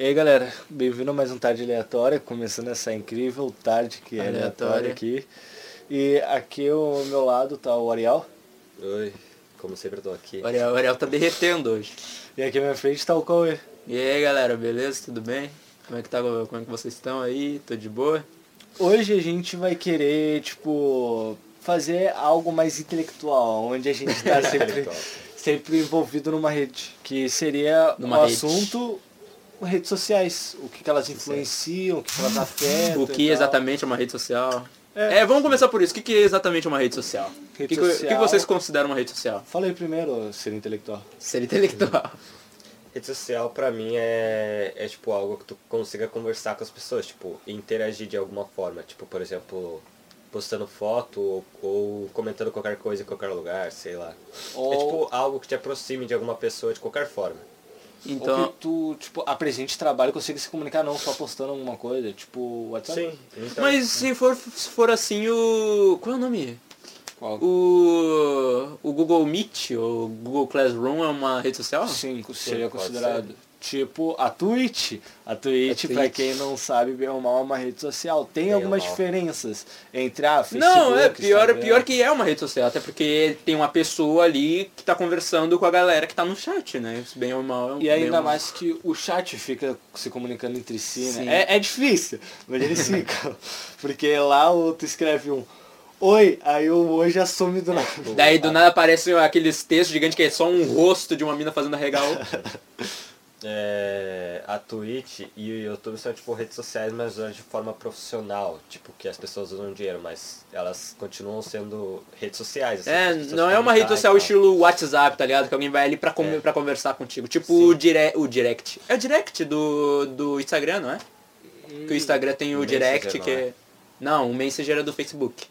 E aí galera, bem-vindo a mais um Tarde Aleatória, começando essa incrível tarde que é aleatória Aleatória. aqui. E aqui ao meu lado tá o Ariel, Oi, como sempre eu tô aqui. O Ariel, o Ariel tá derretendo hoje. e aqui à minha frente tá o Cauê. E aí galera, beleza? Tudo bem? Como é que tá? Como é que vocês estão aí? Tô de boa? Hoje a gente vai querer, tipo, fazer algo mais intelectual, onde a gente tá sempre, sempre envolvido numa rede, que seria Numa o rede. assunto redes sociais, o que, que elas influenciam, o que, que elas afetam. O que exatamente é uma rede social? É. É, vamos começar por isso. O que, que é exatamente uma rede social? Rede que, que- o que social- vocês consideram uma rede social? Fala aí primeiro, ser intelectual. Ser intelectual. Rede social pra mim é, é tipo algo que tu consiga conversar com as pessoas, tipo, interagir de alguma forma. Tipo, por exemplo, postando foto ou, ou comentando qualquer coisa em qualquer lugar, sei lá. Ou- É tipo algo que te aproxime de alguma pessoa de qualquer forma. Então, Ou que tu, tipo, apresente trabalho e consiga se comunicar não só postando alguma coisa, tipo, WhatsApp. Sim, então. mas se for, se for assim o... Qual é o nome? Qual? O, o Google Meet ou Google Classroom é uma rede social? Sim, seria considerado. Tipo, a Twitch. A Twitch, A pra Twitch. quem não sabe, bem ou mal, é uma rede social. Tem Bem algumas diferenças entre a Facebook, Não, é pior, Instagram. pior que é uma rede social, até porque tem uma pessoa ali que tá conversando com a galera que tá no chat, né? Isso Bem ou mal. E bem ainda mal. mais que o chat fica se comunicando entre si, Sim. né? É, é difícil, mas eles ficam. Porque lá o- tu escreve um Oi, aí o já some do nada. Daí do nada aparecem aqueles textos gigantes que é só um rosto de uma mina fazendo arregal. É, a Twitch e o YouTube são tipo redes sociais, mas usadas de forma profissional. Tipo, que as pessoas usam dinheiro, mas elas continuam sendo redes sociais. assim, É, não é uma rede social estilo WhatsApp, tá ligado? Que alguém vai ali pra, com- É. pra conversar contigo. Tipo Sim. o, dire o direct. É o direct do, do Instagram, não é? Que o Instagram tem o, O direct que não é... é? Não, o Messenger é do Facebook.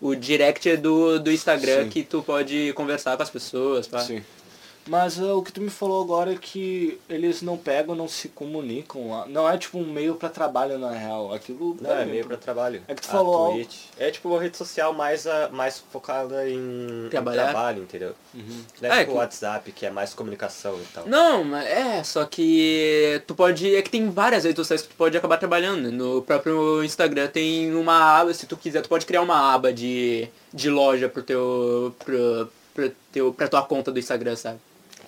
O direct é do, do Instagram Sim. que tu pode conversar com as pessoas. Pá. Sim. Mas ah, o que tu me falou agora é que eles não pegam, não se comunicam. lá. Não é tipo um meio pra trabalho na real. Aquilo Não, é meio pra trabalho. É que tu A falou Twitch É tipo uma rede social mais, a, mais focada em, em Trabalhar. trabalho, entendeu? Uhum. Não É, é tipo o que- WhatsApp, que é mais comunicação e tal. Não, mas é, só que tu pode. É que tem várias redes sociais que tu pode acabar trabalhando. No próprio Instagram tem uma aba, se tu quiser, tu pode criar uma aba de, de loja pro teu. Pro, pro teu, pra tua conta do Instagram, sabe?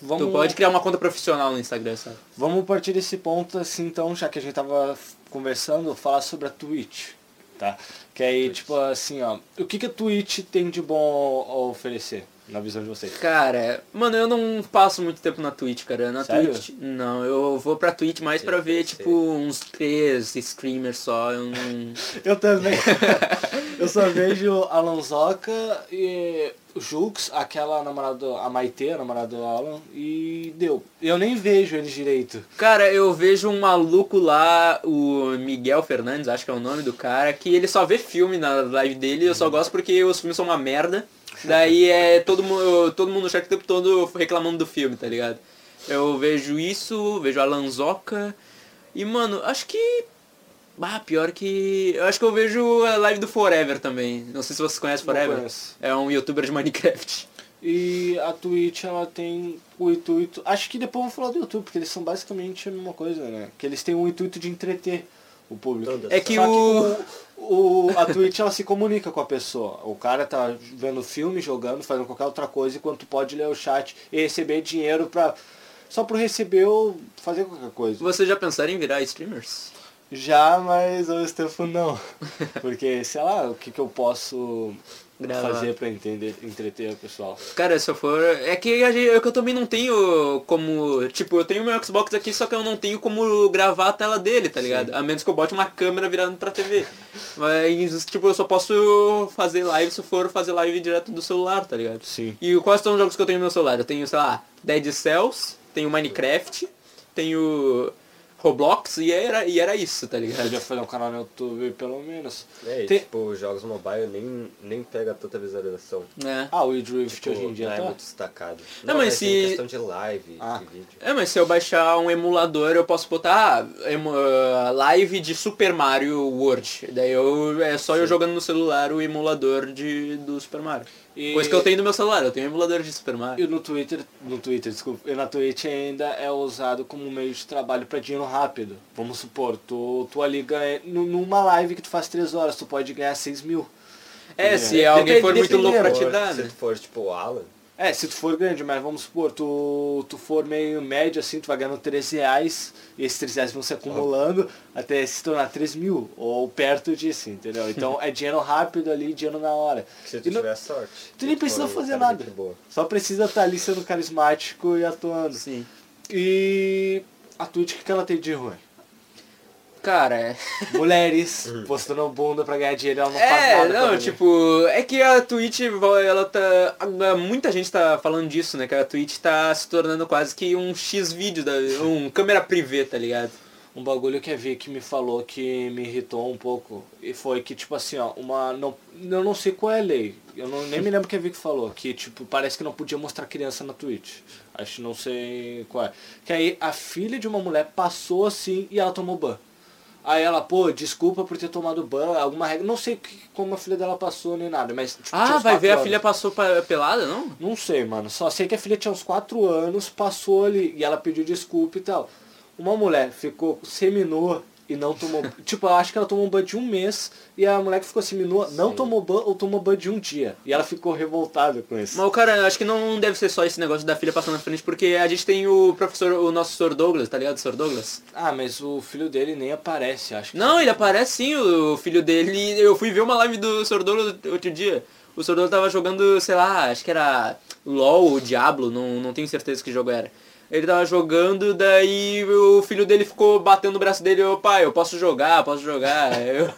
Vamos, Tu pode criar uma conta profissional no Instagram, sabe? vamos partir desse ponto assim então, já que a gente tava conversando, falar sobre a Twitch. Tá? Que aí, Twitch. tipo assim, ó. O que, que a Twitch tem de bom a oferecer, na visão de vocês? Cara, mano, eu não passo muito tempo na Twitch, cara. Na Sério? Twitch, não, eu vou pra Twitch mais pra Eu ver, pensei. tipo, uns três streamers só. Eu não. Eu também. eu só vejo Alan Zoca e Jux, aquela namorada, a Maite, a namorada do Alan, e deu. Eu nem vejo eles direito. Cara, eu vejo um maluco lá, o Miguel Fernandes, acho que é o nome do cara, que ele só vê filme na live dele, eu só gosto porque os filmes são uma merda. Daí é todo mundo, todo mundo no chat o tempo todo reclamando do filme, tá ligado? Eu vejo isso, vejo a Lanzoca. E mano, acho que. Ah, pior que. Eu acho que eu vejo a live do Forever também. Não sei se vocês conhecem Não Forever. É um youtuber de Minecraft. E a Twitch, ela tem o intuito... Acho que depois eu vou falar do YouTube, porque eles são basicamente a mesma coisa, né? Que eles têm o intuito de entreter o público. Todas. É que Só o. o, o- a Twitch ela se comunica com a pessoa. O cara tá vendo filme, jogando, fazendo qualquer outra coisa, enquanto pode ler o chat e receber dinheiro pra. Só por receber ou fazer qualquer coisa. Vocês já pensaram em virar streamers? Já, mas o Stefan não. Porque, sei lá, o que, que eu posso Gravar. fazer pra entender, entreter o pessoal. Cara, se eu for. É que, a gente- é que eu também não tenho como. Tipo, eu tenho meu Xbox aqui, só que eu não tenho como gravar a tela dele, tá ligado? A menos que eu bote uma câmera virada pra TV. Mas, tipo, eu só posso fazer live se eu for fazer live direto do celular, tá ligado? Sim. E quais são os jogos que eu tenho no meu celular? Eu tenho, sei lá, Dead Cells, tenho Minecraft, tenho Roblox e era, e era isso, tá ligado? Podia fazer um canal no YouTube, pelo menos. É, e, Tem- tipo, jogos mobile nem, nem pega tanta visualização. É. Ah, o Drift Tipo, hoje em dia não é tá. muito destacado. Não, mas em se- questão de live, Ah. de vídeo. É, mas se eu baixar um emulador, eu posso botar ah, ah, live de Super Mario World. Daí eu, é só eu jogando no celular o emulador de, do Super Mario. E, Coisa que eu tenho no meu celular, eu tenho um emulador de Super Mario. E no Twitter, no Twitter, desculpa, e na Twitch ainda é usado como meio de trabalho para dinheiro rápido. Vamos supor, tu, tu ali ganha, nu- numa live que tu faz 3 horas, tu pode ganhar 6 mil. É, É. se alguém Depende- for muito louco pra te dar, se né? tu for tipo o Alan, É, se tu for grande, mas vamos supor, tu, tu for meio médio assim, tu vai ganhando 13 reais, e esses 13 reais vão se acumulando até se tornar 3 mil, ou perto disso, entendeu? Então é dinheiro rápido ali, dinheiro na hora. se tu E não- tiver sorte. Tu nem precisa fazer nada. Só precisa estar ali sendo carismático e atuando. Sim. E a Twitch, o que que ela tem de ruim? Cara, é... Mulheres postando bunda pra ganhar dinheiro, ela não faz É, nada. pra não, tipo, é que a Twitch, ela tá. Muita gente tá falando disso, né? Que a Twitch tá se tornando quase que um X-vídeo, da- um câmera privê, tá ligado? Um bagulho que a Vicky me falou que me irritou um pouco. E foi que, tipo assim, ó, uma. Não, eu não sei qual é a lei. Eu não, nem me lembro o que a Vicky falou. Que, tipo, parece que não podia mostrar criança na Twitch. Acho que não sei qual é. Que aí a filha de uma mulher passou assim e ela tomou ban. Aí ela, pô, desculpa por ter tomado ban, alguma regra. Não sei que- como a filha dela passou nem nada, mas. Tipo, Ah, vai ver a anos. filha passou pa- pelada, não? Não sei, mano. Só sei que a filha tinha uns 4 anos, passou ali e ela pediu desculpa e tal. Uma mulher ficou seminua e não tomou. tipo, eu acho que ela tomou um ban de um mês e a mulher que ficou seminua não Sim. tomou ban ou tomou ban de um dia. E ela ficou revoltada com isso. Mas o cara, acho que não deve ser só esse negócio da filha passando na frente, porque a gente tem o professor, o nosso Sr. Douglas, tá ligado? Sr. Douglas? Ah, mas o filho dele nem aparece, acho que. Não, ele aparece sim, o filho dele. Eu fui ver uma live do Sr. Douglas outro dia. O Sr. Douglas tava jogando, sei lá, acho que era LOL ou Diablo, não, não tenho certeza que jogo era. Ele tava jogando, daí o filho dele ficou batendo no braço dele, ô pai, eu posso jogar, posso jogar. Eu-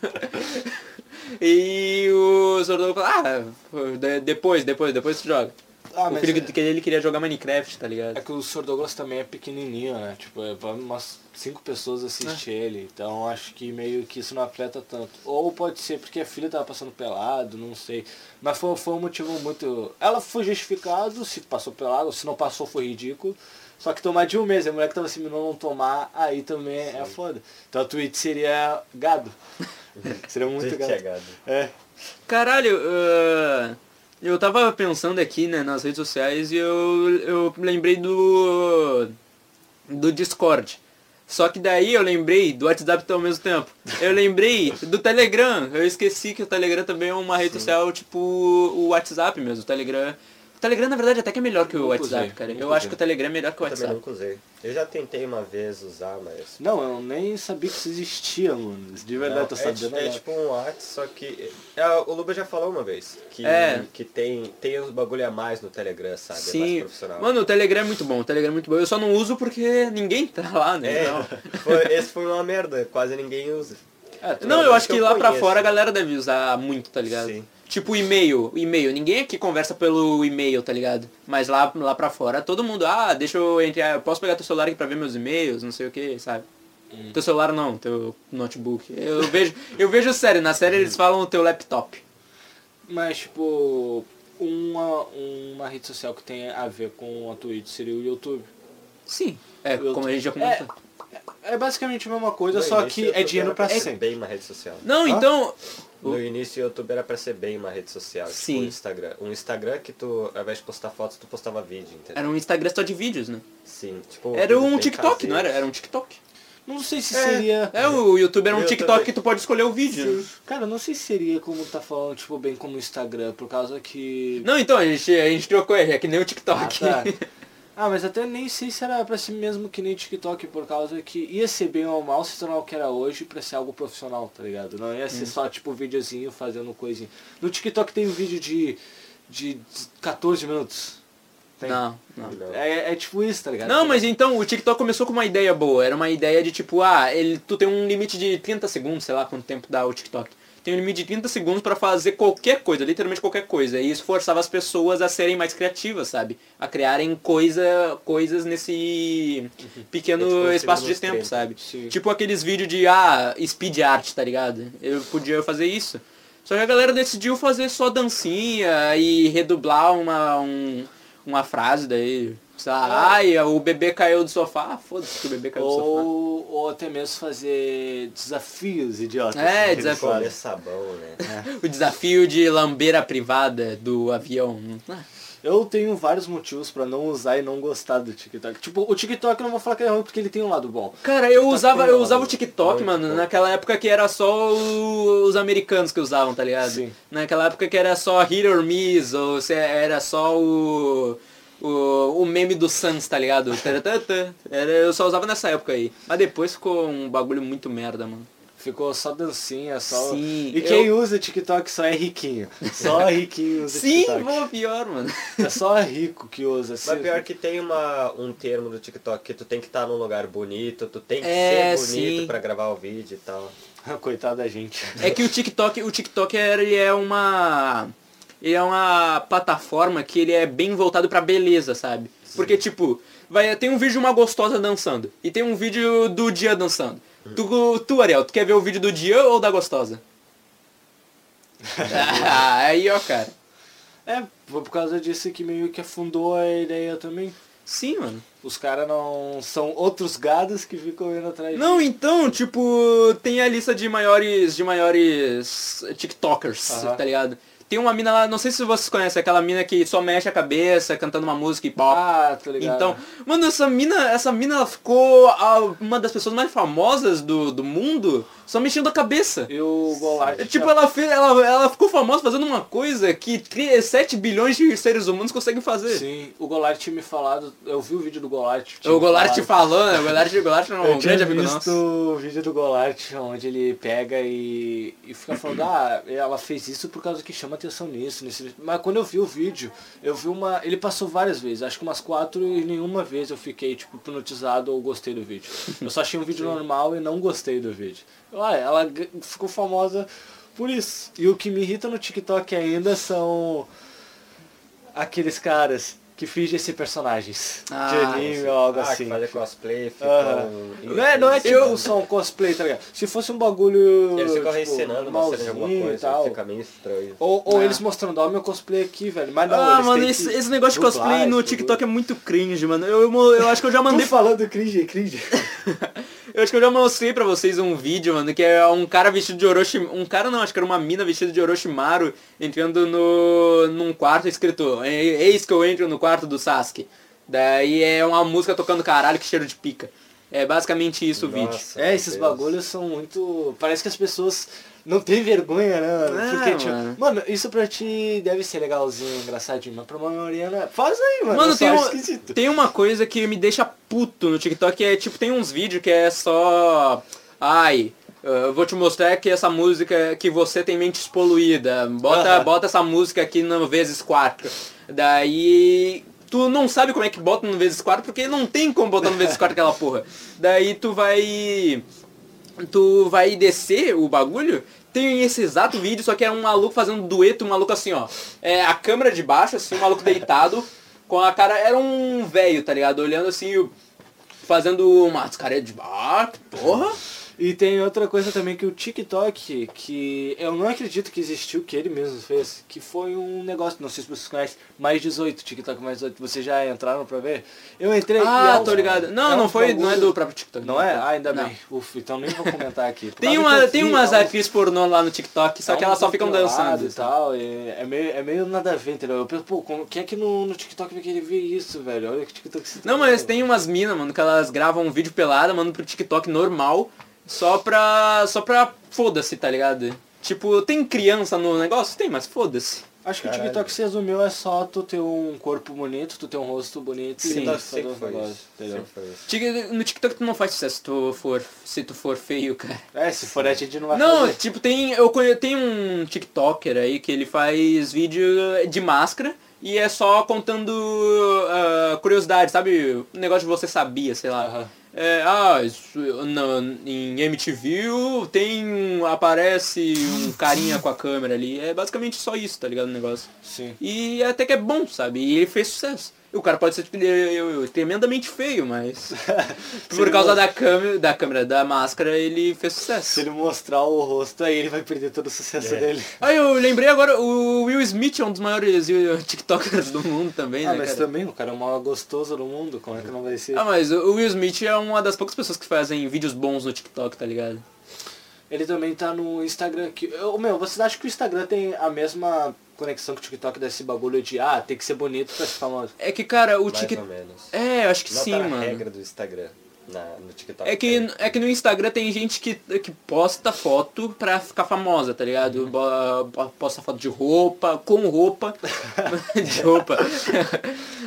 e o. Douglas falou, ah, de- depois, depois, depois tu joga. Ah, o filho é- que ele queria jogar Minecraft, tá ligado? É que o Sr. Douglas também é pequenininho, né? Tipo, é, vai umas cinco pessoas assistir ele. Então acho que meio que isso não afeta tanto. Ou pode ser porque a filha tava passando pelado, não sei. Mas foi, foi um motivo muito... Ela foi justificado se passou pelado, se não passou foi ridículo. Só que tomar de um mês, a mulher que tava se não tomar, aí também é foda. Então a Twitch seria gado. seria muito Twitch gado. é gado. É. Caralho, ah, eu tava pensando aqui, né, nas redes sociais e eu, eu lembrei do. do Discord. Só que daí eu lembrei do WhatsApp ao mesmo tempo. Eu lembrei do Telegram. Eu esqueci que o Telegram também é uma rede social tipo o WhatsApp mesmo. O Telegram. O Telegram na verdade até que é melhor que o Nunca WhatsApp, usei, cara. Eu acho que o Telegram é melhor que o Eu também WhatsApp. nunca usei. Eu já tentei uma vez usar, mas... Não, eu nem sabia que isso existia, mano. De verdade, Não, tô é, sabendo é agora. tipo um WhatsApp, só que... É, o Luba já falou uma vez, que, É. que tem, tem uns bagulho a mais no Telegram, sabe? É mais Sim. profissional. Mano, o Telegram é muito bom. O Telegram é muito bom. Eu só não uso porque ninguém tá lá, né? É, foi- esse foi uma merda, quase ninguém usa. É, Não, eu acho que que eu lá pra conheço. fora a galera deve usar muito, tá ligado? Sim. Tipo e-mail, e-mail. Ninguém aqui conversa pelo e-mail, tá ligado? Mas lá, lá pra fora todo mundo, ah, deixa eu entrar, posso pegar teu celular aqui pra ver meus e-mails, não sei o que, sabe? Teu celular não, teu notebook. Eu vejo, eu vejo série, na série eles falam o teu laptop. Mas, tipo, uma, uma rede social que tem a ver com a Twitch seria o YouTube. Sim. É, Eu- como a gente já comentou. É basicamente a mesma coisa, No só início, que é YouTube dinheiro pra ser sempre. bem uma rede social. Não, Hã? então. No início o YouTube era pra ser bem uma rede social, tipo Sim. o Instagram. Um Instagram que tu, ao invés de postar fotos, tu postava vídeo, entendeu? Era um Instagram só de vídeos, né? Sim, tipo... Era um TikTok, não era? Era um TikTok. Não sei se É. seria. É, o YouTube era um Eu TikTok também. que tu pode escolher o vídeo. Cara, não sei se seria como tá falando, tipo, bem como o Instagram, por causa que. Não, então, a gente, a gente trocou, é que nem o TikTok. Ah, tá. Ah, mas até nem sei se era pra ser mesmo que nem TikTok, por causa que ia ser bem ou mal se tornar o que era hoje pra ser algo profissional, tá ligado? Não ia ser só, tipo, videozinho fazendo coisinha. No TikTok tem um vídeo de, de 14 minutos. Tem. Não, não. Não. É, é tipo isso, tá ligado? Não, mas então o TikTok começou com uma ideia boa. Era uma ideia de tipo, ah, ele, tu tem um limite de 30 segundos, sei lá quanto tempo dá o TikTok. Tem um limite de 30 segundos pra fazer qualquer coisa, literalmente qualquer coisa. E isso forçava as pessoas a serem mais criativas, sabe? A criarem coisa, coisas nesse pequeno É tipo espaço de tempo, sabe? Sim. Tipo aqueles vídeos de, ah, speed art, tá ligado? Eu podia fazer isso. Só que a galera decidiu fazer só dancinha e redublar uma, um- uma frase daí. Lá, ai, o bebê caiu do sofá. Ah, foda-se que o bebê caiu do sofá. Ou, ou até mesmo fazer desafios idiotas. É, desafio. sabão, né? O desafio de lamber a privada do avião. Ah, Eu tenho vários motivos pra não usar e não gostar do TikTok. Tipo, o TikTok eu não vou falar que é ruim porque ele tem um lado bom. Cara, eu usava, eu usava o TikTok, muito mano, bom. naquela época que era só o- os americanos que usavam, tá ligado? Sim. Naquela época que era só Hit or Miss, ou se era só o, o, o meme do Sans, tá ligado? Era, eu só usava nessa época aí. Mas depois ficou um bagulho muito merda, mano. Ficou só dancinha, só. Sim, e eu- quem usa TikTok só é riquinho. Só riquinho usa Sim, TikTok. pô, pior, mano. É só rico que usa. Mas pior que tem uma, um termo do TikTok que tu tem que estar num lugar bonito, tu tem que É, ser bonito sim. pra gravar o vídeo e tal. Coitado da gente. É que o TikTok, o TikTok é- ele é uma ele é uma plataforma que ele é bem voltado pra beleza, sabe? Porque tipo, vai tem um vídeo de uma gostosa dançando e tem um vídeo do dia dançando. Tu, tu Ariel, tu quer ver o vídeo do dia ou da gostosa? ah, aí ó, cara. É, foi por causa disso que meio que afundou a ideia também. Sim, mano. Os caras não são outros gados que ficam indo atrás Não, de... então, tipo, tem a lista de maiores de maiores TikTokers, Aham. tá ligado? Tem uma mina lá, não sei se vocês conhecem, aquela mina que só mexe a cabeça cantando uma música e pop. Ah, tô ligado. Então, mano, essa mina, essa mina ela ficou a- uma das pessoas mais famosas do, do mundo só mexendo a cabeça. E o Golart... É, Tipo, ela, fez, ela, ela ficou famosa fazendo uma coisa que 3, 7 bilhões de seres humanos conseguem fazer. Sim, o Golart tinha me falado... Eu vi o vídeo do Golart. O Golart falando, o Golart, o Golart é um Eu grande amigo nosso. o vídeo do Golart, onde ele pega e, e fica falando, ah, ela fez isso por causa que chama atenção nisso, nisso. Mas quando eu vi o vídeo, eu vi uma. Ele passou várias vezes, acho que umas quatro e nenhuma vez eu fiquei, tipo, hipnotizado ou gostei do vídeo. Eu só achei um vídeo normal e não gostei do vídeo. Ah, ela ficou famosa por isso. E o que me irrita no TikTok ainda são aqueles caras que fingem ser personagens de Ah, anime ou algo ah, assim. que fazer cosplay, ficam... Aham. Não é, não é tipo Eu- só um cosplay, tá ligado? Se fosse um bagulho. Eles ficam tipo, reencenando uma cena de alguma coisa, tal. fica meio estranho. Ou, ou Ah. eles mostrando, ó, meu cosplay aqui, velho. Mas não, ah, eles mano, esse, esse negócio de cosplay no TikTok é muito cringe, mano. Eu, eu, eu acho que eu já mandei Tô falando cringe, cringe. Eu acho que eu já mostrei pra vocês um vídeo, mano, que é um cara vestido de Orochimaru. Um cara não, acho que era uma mina vestida de Orochimaru entrando no, num quarto escrito "E- Eis que eu entro no quarto do Sasuke. Daí é uma música tocando caralho que cheiro de pica. É basicamente isso o vídeo. Nossa, É, esses Deus. bagulhos são muito. Parece que as pessoas não têm vergonha, né? mano? É, Porque, tipo, mano. mano, isso pra ti deve ser legalzinho, engraçadinho, mas pra maioria não é. Faz aí, mano. Mano, tem, um- esquisito. tem uma coisa que me deixa puto no TikTok, é tipo, tem uns vídeos que é só. Ai, eu vou te mostrar que essa música que você tem mente poluída. Bota, Aham. bota essa música aqui no vezes 4. Daí. Tu não sabe como é que bota no vezes 4, porque não tem como botar no vezes 4 aquela porra. Daí tu vai. Tu vai descer o bagulho, tem esse exato vídeo, só que é um maluco fazendo dueto, um maluco assim, ó. É a câmera de baixo, assim, um maluco deitado, com a cara. Era um velho, tá ligado? Olhando assim, fazendo uma cara de ah, porra. E tem outra coisa também que o TikTok, que eu não acredito que existiu, que ele mesmo fez, que foi um negócio, não sei se vocês conhecem, mais 18, TikTok mais 18, vocês já entraram pra ver? Eu entrei e Ah, é uns- tô ligado. Não, é não foi, não é do próprio TikTok. Não é? Ah, ainda Não. bem. Ufa, então nem vou comentar aqui. Por Tem, uma, tem vi, umas é um- atrizes pornô lá no TikTok, só é que elas só ficam dançando. e tal. e é, meio, é meio nada a ver, entendeu? Eu penso, pô, como, quem é que no, no TikTok vai querer ver isso, velho? Olha que TikTok Não, mas tem umas minas, mano, que elas gravam um vídeo pelada, mandam pro TikTok normal, só pra. só pra foda-se, tá ligado? Tipo, tem criança no negócio? Tem, mas foda-se. Acho que o Caralho. TikTok se resumiu é só tu ter um corpo bonito, tu ter um rosto bonito Sim, e tá Sempre foi negócios, entendeu? Sempre No TikTok tu não faz sucesso se tu for, se tu for feio, cara. É, se for a gente não vai Não, fazer. tipo, tem. Eu tem um TikToker aí que ele faz vídeo de máscara e é só contando ah, curiosidade, sabe? Um negócio de você sabia, sei lá. Aham. É, ah, isso, na, em MTV tem. aparece um carinha com a câmera ali. É basicamente só isso, tá ligado? O negócio. Sim. E até que é bom, sabe? E ele fez sucesso. O cara pode ser tipo, tremendamente feio, mas por causa mostra- da câmera, da câmera, da máscara, ele fez sucesso. Se ele mostrar o rosto, aí ele vai perder todo o sucesso É. dele. Ah, eu lembrei agora, o Will Smith é um dos maiores eh, TikTokers do mundo também, Ah, né, mas cara? também, o cara é o maior gostoso do mundo, como é que não vai ser? Ah, mas o Will Smith é uma das poucas pessoas que fazem vídeos bons no TikTok, tá ligado? Ele também tá no Instagram que. Eu, meu, vocês acham que o Instagram tem a mesma conexão que o TikTok desse bagulho de ah, tem que ser bonito pra ser famoso? É que, cara, o TikTok... É, eu acho que Não sim, tá mano. regra do Instagram, na, no TikTok. É que, é que no Instagram tem gente que, que posta foto pra ficar famosa, tá ligado? Bo- bo- Posta foto de roupa, com roupa. de roupa.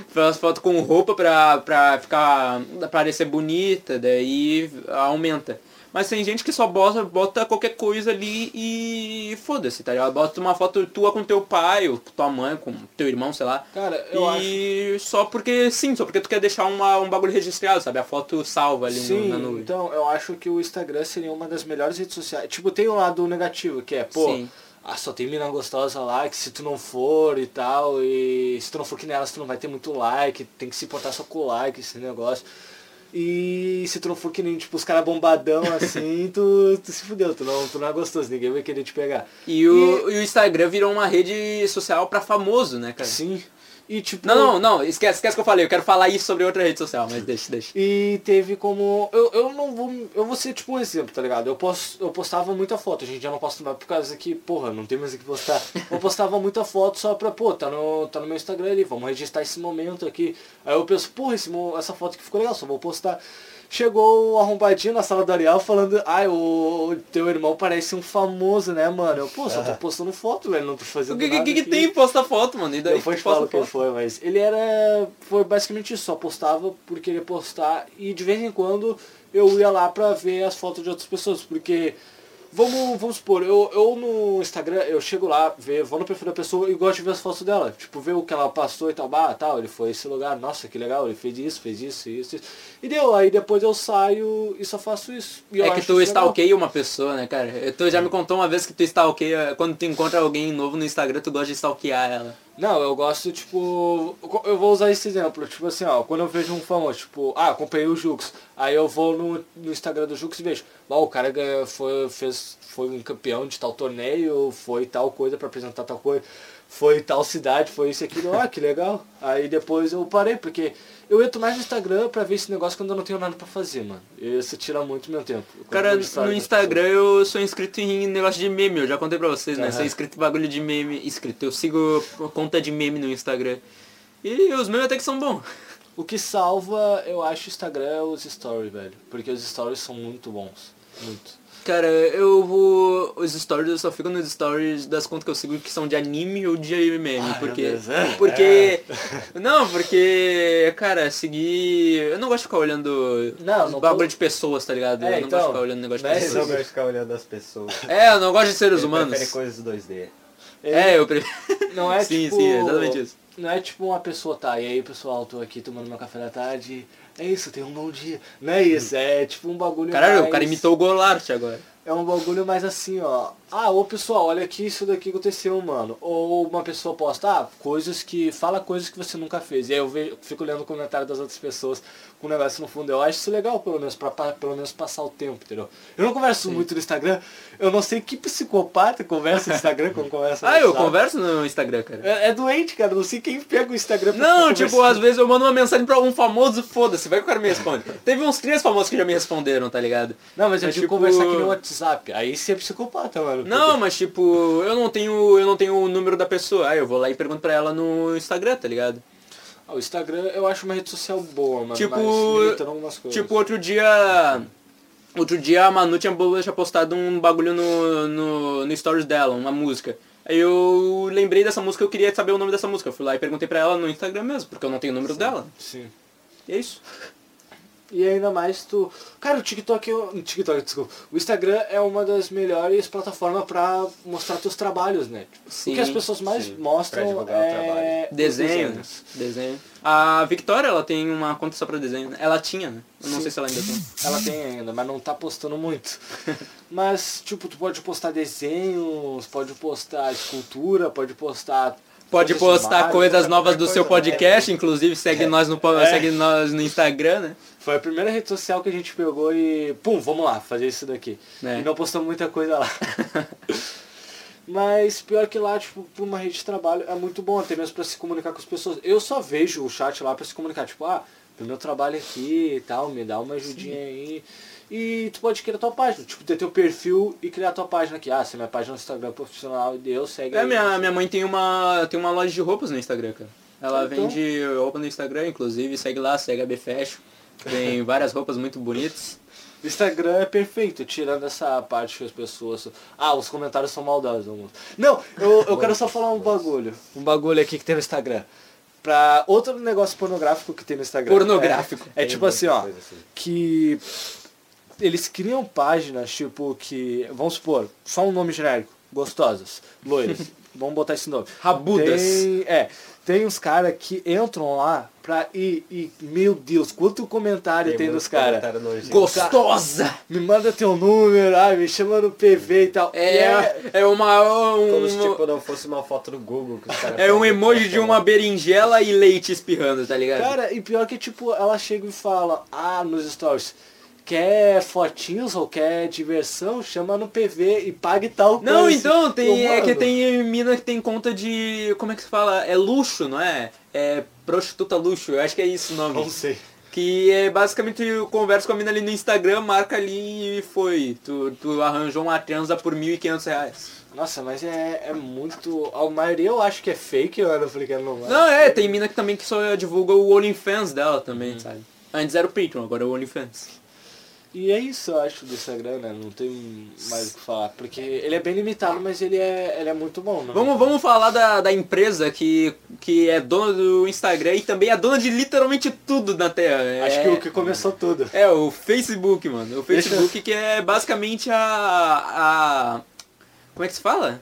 Faz foto com roupa pra, pra ficar. pra parecer bonita, daí aumenta. Mas tem gente que só bota, bota qualquer coisa ali e foda-se, tá ligado? Bota uma foto tua com teu pai, ou com tua mãe, com teu irmão, sei lá. Cara, eu acho. e só porque sim, só porque tu quer deixar uma, um bagulho registrado, sabe? A foto salva ali no- Sim, na nuvem. então eu acho que o Instagram seria uma das melhores redes sociais. Tipo, tem o lado negativo, que é, pô, Sim. ah, só tem mina gostosa lá, que se tu não for e tal, e se tu não for que nelas, tu não vai ter muito like, tem que se importar só com o like, esse negócio. E se tu não for que nem, tipo, os caras bombadão assim, tu, tu se fudeu, tu não, tu não é gostoso, ninguém vai querer te pegar. E o, e o Instagram virou uma rede social pra famoso, né, cara? Sim. E tipo. Não, não, não, esquece, esquece que eu falei, eu quero falar isso sobre outra rede social, mas deixa, deixa. E teve como. Eu, eu não vou. Eu vou ser tipo um exemplo, tá ligado? Eu, posto, eu postava muita foto, a gente já não posto mais por causa que, porra, não tem mais o que postar. Eu postava muita foto só pra, pô, tá no, tá no meu Instagram ali, vamos registrar esse momento aqui. Aí eu penso, porra, esse, essa foto aqui ficou legal, só vou postar. Chegou o arrombadinho na sala do Ariel falando, ai, o, teu irmão parece um famoso, né, mano? Eu, pô, só tô postando foto, velho, não tô fazendo O que, nada que, que aqui." tem posta foto, mano? E daí Depois te falo quem foto. foi, mas ele era. Foi basicamente isso, só postava por querer postar e de vez em quando eu ia lá pra ver as fotos de outras pessoas, porque. Vamos, vamos supor, eu, eu no Instagram, eu chego lá, ver, vou no perfil da pessoa e gosto de ver as fotos dela. Tipo, ver o que ela passou e tal, bah, tal, ele foi esse lugar, nossa, que legal, ele fez isso, fez isso, isso, isso. E deu, aí depois eu saio e só faço isso. É que tu legal. stalkeia uma pessoa, né, cara? Tu já me contou uma vez que tu stalkeia, quando tu encontra alguém novo no Instagram, tu gosta de stalkear ela. Não, eu gosto, tipo. Eu vou usar esse exemplo. Tipo assim, ó, quando eu vejo um famoso, tipo, ah, acompanhei o Jux. Aí eu vou no, no Instagram do Jux e vejo. Bom, o cara foi, fez, foi um campeão de tal torneio, foi tal coisa pra apresentar tal coisa, foi tal cidade, foi isso aquilo. Ah, que legal. Aí depois eu parei, porque eu entro mais no Instagram pra ver esse negócio quando eu não tenho nada pra fazer, mano. Isso tira muito meu tempo. Cara, no Instagram eu sou inscrito em negócio de meme, eu já contei pra vocês, né? Aham. Sou inscrito em bagulho de meme, inscrito. Eu sigo conta de meme no Instagram. E os memes até que são bons. O que salva, eu acho, o Instagram é os stories, velho. Porque os stories são muito bons. Muito. Cara, eu vou. Os stories eu só fico nos stories das contas que eu sigo que são de anime ou de meme. Ai, porque. Deus, é. Porque. Não, porque. Cara, seguir. Eu não gosto de ficar olhando Não, não bagulho tô- de pessoas, tá ligado? É, eu não então, gosto de ficar olhando negócio de Mas eu pessoas. gosto de ficar olhando as pessoas. É, eu não gosto de seres Ele humanos. prefere coisas 2D. É, eu prefiro. Não é sim, tipo... sim, é exatamente isso. Não é tipo uma pessoa, tá, e aí pessoal, tô aqui tomando meu café da tarde, é isso, tem um bom dia. Não é isso, é tipo um bagulho Caralho, mais... o cara imitou o Golart agora. É um bagulho mais assim, ó. Ah, ô pessoal, olha aqui isso daqui aconteceu, mano. Ou uma pessoa posta, ah, coisas que. Fala coisas que você nunca fez. E aí eu vejo, fico lendo o comentário das outras pessoas com o negócio no fundo. Eu acho isso legal, pelo menos, pra, pra- pelo menos passar o tempo, entendeu? Eu não converso muito no Instagram. Eu não sei que psicopata conversa no Instagram quando conversa no Ah, eu converso no Instagram, cara. É, é doente, cara. Não sei quem pega o Instagram pra Não, tipo, às vezes eu mando uma mensagem pra um famoso, foda-se, vai que o cara me responde. Teve uns três famosos que já me responderam, tá ligado? Não, mas eu Mas, digo tipo- conversar que nem o WhatsApp. Aí você é psicopata, mano. Não, mas tipo, eu não tenho. Eu não tenho o número da pessoa. Aí eu vou lá e pergunto pra ela no Instagram, tá ligado? Ah, O Instagram eu acho uma rede social boa, mas Tipo, algumas coisas. Tipo, outro dia. Outro dia a Manu tinha, tinha postado um bagulho no, no, no stories dela, uma música. Aí eu lembrei dessa música, eu queria saber o nome dessa música. Eu fui lá e perguntei pra ela no Instagram mesmo, porque eu não tenho o número dela. Sim. E é isso. E ainda mais tu. Cara, o TikTok, é o TikTok, desculpa. O Instagram é uma das melhores plataformas pra mostrar teus trabalhos, né? Sim, o que as pessoas mais sim. Mostram é desenhos. Desenho. A Victoria, ela tem uma conta só pra desenho, né? Ela tinha, né? Eu não Sim. sei se ela ainda tem. Ela tem ainda, mas não tá postando muito. mas, tipo, tu pode postar desenhos, pode postar escultura, pode postar Pode postar coisas novas do seu né? podcast, inclusive segue nós no É. segue nós no Instagram, né? Foi a primeira rede social que a gente pegou e, pum, vamos lá, fazer isso daqui. É. E não postamos muita coisa lá. Mas pior que lá, tipo, pra uma rede de trabalho é muito bom, até mesmo pra se comunicar com as pessoas. Eu só vejo o chat lá pra se comunicar, tipo, ah, pro meu trabalho aqui e tal, me dá uma ajudinha aí. E tu pode criar tua página, tipo, ter teu perfil e criar tua página aqui. Ah, se minha página no Instagram é profissional e deu, segue É, aí. minha, minha mãe tem uma, tem uma loja de roupas no Instagram, cara. Ela Então. vende roupa no Instagram, inclusive, segue lá, segue a BFashion. Tem várias roupas muito bonitas. Instagram é perfeito, tirando essa parte que as pessoas. Ah, os comentários são maldosos. Não, eu, eu quero só falar um bagulho. Um bagulho aqui que tem no Instagram. Pra outro negócio pornográfico que tem no Instagram. Pornográfico. É, é tipo assim, ó. assim. Que eles criam páginas, tipo, que. Vamos supor, só um nome genérico. Gostosas, loiras. Vamos botar esse nome. Rabudas. Tem, é, tem uns caras que entram lá pra ir e, meu Deus, quanto comentário tem, muito dos caras. Gostosa! Me manda teu número, ai, me chama no PV e tal. E É, é uma. Como se Um, tipo não fosse uma foto do Google que os caras é um emoji de uma berinjela e leite espirrando, tá ligado? Cara, e pior que tipo, ela chega e fala, ah, nos stories, quer fotinhos ou quer diversão, chama no PV e pague tal Não, coisa. então, tem, é que tem mina que tem conta de. Como é que se fala? É luxo, não é? É prostituta luxo, eu acho que é isso o nome. Não sei. Que é basicamente eu converso com a mina ali no Instagram, marca ali e foi. Tu, tu arranjou uma transa por 1.500 reais. Nossa, mas é, é muito... A maioria eu acho que é fake, eu não falei que não vai. Não, é, tem mina que também que só divulga o OnlyFans dela também, sabe? Antes era o Patreon, agora é o OnlyFans. E é isso, eu acho, do Instagram, né? Não tem mais o que falar. Porque ele é bem limitado, mas ele é, ele é muito bom, né? Vamos, vamos falar da, da empresa que, que é dona do Instagram e também é dona de literalmente tudo na Terra. Acho é, que o que começou tudo. É, o Facebook, mano. O Facebook que é basicamente a. a como é que se fala?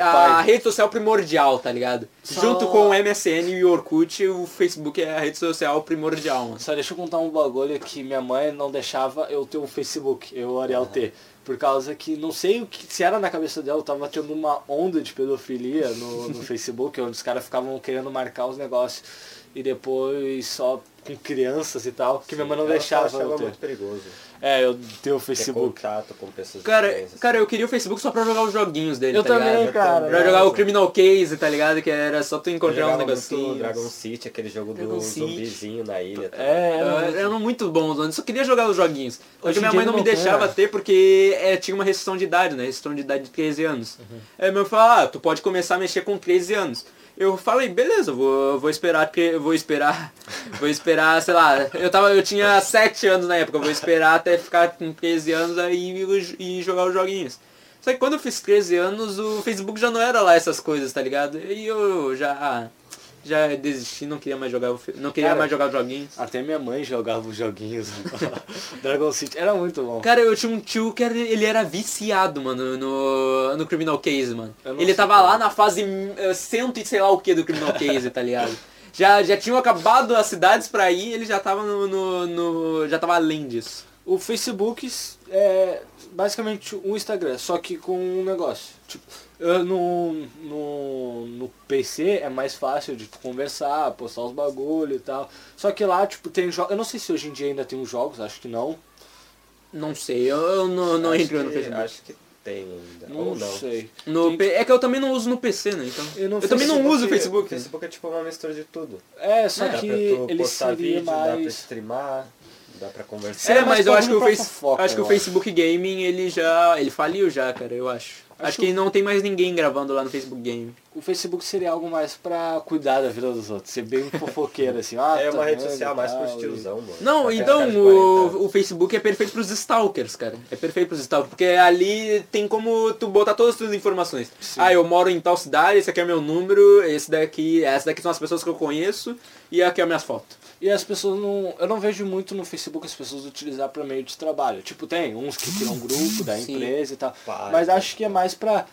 A rede social primordial, tá ligado? Só- Junto com o MSN e o Orkut, o Facebook é a rede social primordial, mano. Só deixa eu contar um bagulho que minha mãe não deixava eu ter o Facebook, eu, Ariel, ter. Por causa que, não sei o que se era na cabeça dela, eu tava tendo uma onda de pedofilia no, no Facebook, onde os caras ficavam querendo marcar os negócios. E depois só com crianças e tal, que minha mãe não Ela deixava achava eu ter. muito perigoso. É, eu ter o Ter Facebook. contato com pessoas Cara, diferentes, cara, eu queria o Facebook só pra jogar os joguinhos dele, Eu tá também, ligado? cara. Pra jogar o Criminal Case, tá ligado? Que era só tu Eu encontrar uns negocinhos. Dragon City, aquele jogo Dragon do City. zumbizinho na ilha. Tá? É, era Era, muito- era muito bom, mano. Só queria jogar os joguinhos. Hoje minha mãe não me não deixava né? ter porque é, tinha uma restrição de idade, né? Restrição de idade de 13 anos. Aí meu falou, ah, tu pode começar a mexer com 13 anos. Eu falei, beleza, vou, vou esperar, porque vou esperar, vou esperar, sei lá, eu tava, eu tinha 7 anos na época, vou esperar até ficar com 13 anos aí e, e jogar os joguinhos. Só que quando eu fiz 13 anos, o Facebook já não era lá essas coisas, tá ligado? E eu já, já desisti, não queria mais jogar, não queria Cara, mais jogar os joguinhos. Até minha mãe jogava os joguinhos. Dragon City era muito bom. Cara, eu tinha um tio que era, ele era viciado, mano, no, no Criminal Case, mano. Ele tava como. lá na fase eh, cento e sei lá o que do Criminal Case, tá ligado? Já, já tinham acabado as cidades pra ir, ele já tava no, no, no- já tava além disso. O Facebook é basicamente um Instagram, só que com um negócio. Tipo, no, no, no PC é mais fácil de tu conversar, postar os bagulho e tal. Só que lá, tipo, tem jogos. Eu não sei se hoje em dia ainda tem os jogos, acho que não. Não sei, eu, eu não, não entro no Facebook. Acho que tem ainda. Não, Ou não. sei. No Tem- É que eu também não uso no PC, né? Então. Eu não Eu também não Facebook- uso o Facebook. O Facebook é tipo uma mistura de tudo. É, só dá que pra tu ele postar seria vídeo, dá pra mais. streamar, dá pra conversar. É, É, mas mas eu acho que o, face... fofoca, acho que o Facebook Gaming ele já. ele faliu já, cara, eu acho. Acho, Acho que não tem mais ninguém gravando lá no Facebook Game. O Facebook seria algo mais pra cuidar da vida dos outros, ser bem fofoqueiro, assim. Ah, é tá uma rede social mais tal, pros e- tiozão, mano. Não, Pra então cara de 40 anos. o, o Facebook é perfeito pros stalkers, cara. É perfeito pros stalkers, porque ali tem como tu botar todas as tuas informações. Sim. Ah, eu moro em tal cidade, esse aqui é meu número, esse daqui, essas daqui são as pessoas que eu conheço e aqui é minhas fotos. E as pessoas não. Eu não vejo muito no Facebook as pessoas utilizar para meio de trabalho. Tipo, tem uns que criam um grupo da Sim. empresa e tal. Página. Mas acho que é mais pra.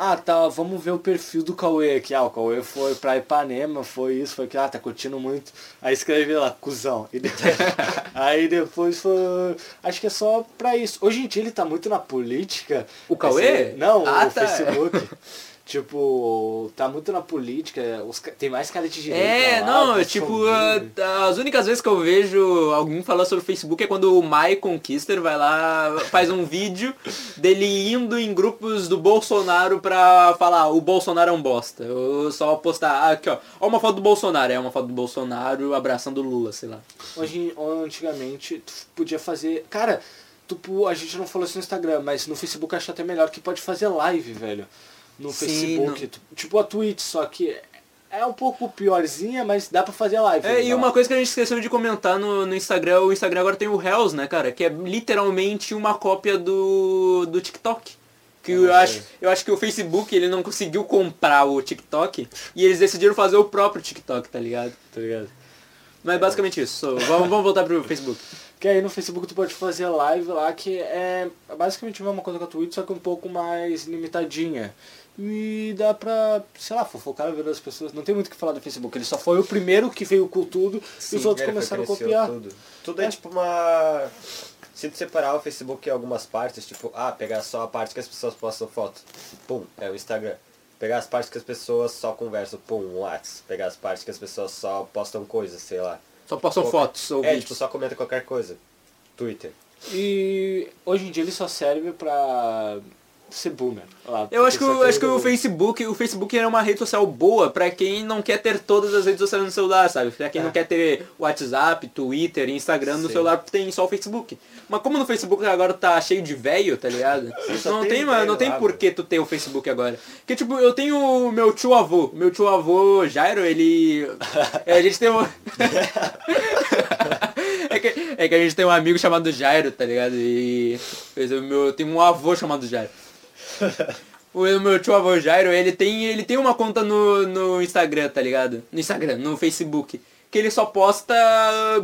Ah, tá, vamos ver o perfil do Cauê aqui. Ah, o Cauê foi pra Ipanema, foi isso, foi que, ah, tá curtindo muito. Aí escreve lá, cuzão. E depois, aí depois foi. Acho que é só pra isso. Hoje em dia ele tá muito na política. O Cauê? Esse- não, Ah, o tá. Facebook. Tipo, tá muito na política, os, tem mais cara de direita É, lá, não, tipo, as únicas vezes que eu vejo alguém falar sobre o Facebook é quando o Mai Conquister vai lá, faz um vídeo dele indo em grupos do Bolsonaro pra falar o Bolsonaro é um bosta. Ou só postar, ah, aqui ó, ó uma foto do Bolsonaro, é uma foto do Bolsonaro abraçando o Lula, sei lá. Hoje, antigamente, tu podia fazer. Cara, tu, a gente não falou isso no Instagram, mas no Facebook eu acho até melhor que pode fazer live, velho. No Sim, Facebook. não- tipo a Twitch, só que é um pouco piorzinha, mas dá pra fazer live. É, e né? uma coisa que a gente esqueceu de comentar no, no Instagram, o Instagram agora tem o Hells, né, cara? Que é literalmente uma cópia do, do TikTok. Que eu acho, eu acho que o Facebook ele não conseguiu comprar o TikTok e eles decidiram fazer o próprio TikTok, tá ligado? Tá ligado? Mas é basicamente isso. So, vamos, vamos voltar pro Facebook. Que aí no Facebook tu pode fazer live lá, que é basicamente a mesma coisa que a Twitch, só que um pouco mais limitadinha. E dá pra, sei lá, fofocar a vida das pessoas. Não tem muito o que falar do Facebook. Ele só foi o primeiro que veio com tudo e os outros começaram a copiar. Tudo, tudo é. É. tipo uma. Se tu separar o Facebook em algumas partes, tipo, ah, pegar só a parte que as pessoas postam foto, pum, é o Instagram. Pegar as partes que as pessoas só conversam, pum, o WhatsApp. Pegar as partes que as pessoas só postam coisas, sei lá. Só postam Qualquer- fotos ou É, vídeos. tipo, só comenta qualquer coisa. Twitter. E hoje em dia ele só serve pra ser boomer. Lá, Eu acho que, o- acho que tem o Facebook, o Facebook é uma rede social boa pra quem não quer ter todas as redes sociais no celular, sabe? Pra quem não quer ter WhatsApp, Twitter, Instagram no Sim. celular, tem só o Facebook. Mas como no Facebook agora tá cheio de velho, tá ligado? Não tem tem, mano, não tem lá, por que tu ter o Facebook agora. Porque tipo, eu tenho o meu tio avô, meu tio avô Jairo, ele é, a gente tem um É que, é que a gente tem um amigo chamado Jairo, tá ligado? E meu, eu tenho um avô chamado Jairo. O meu tio avô Jairo, ele tem, ele tem uma conta no, no Instagram, tá ligado? No Instagram, no Facebook. Que ele só posta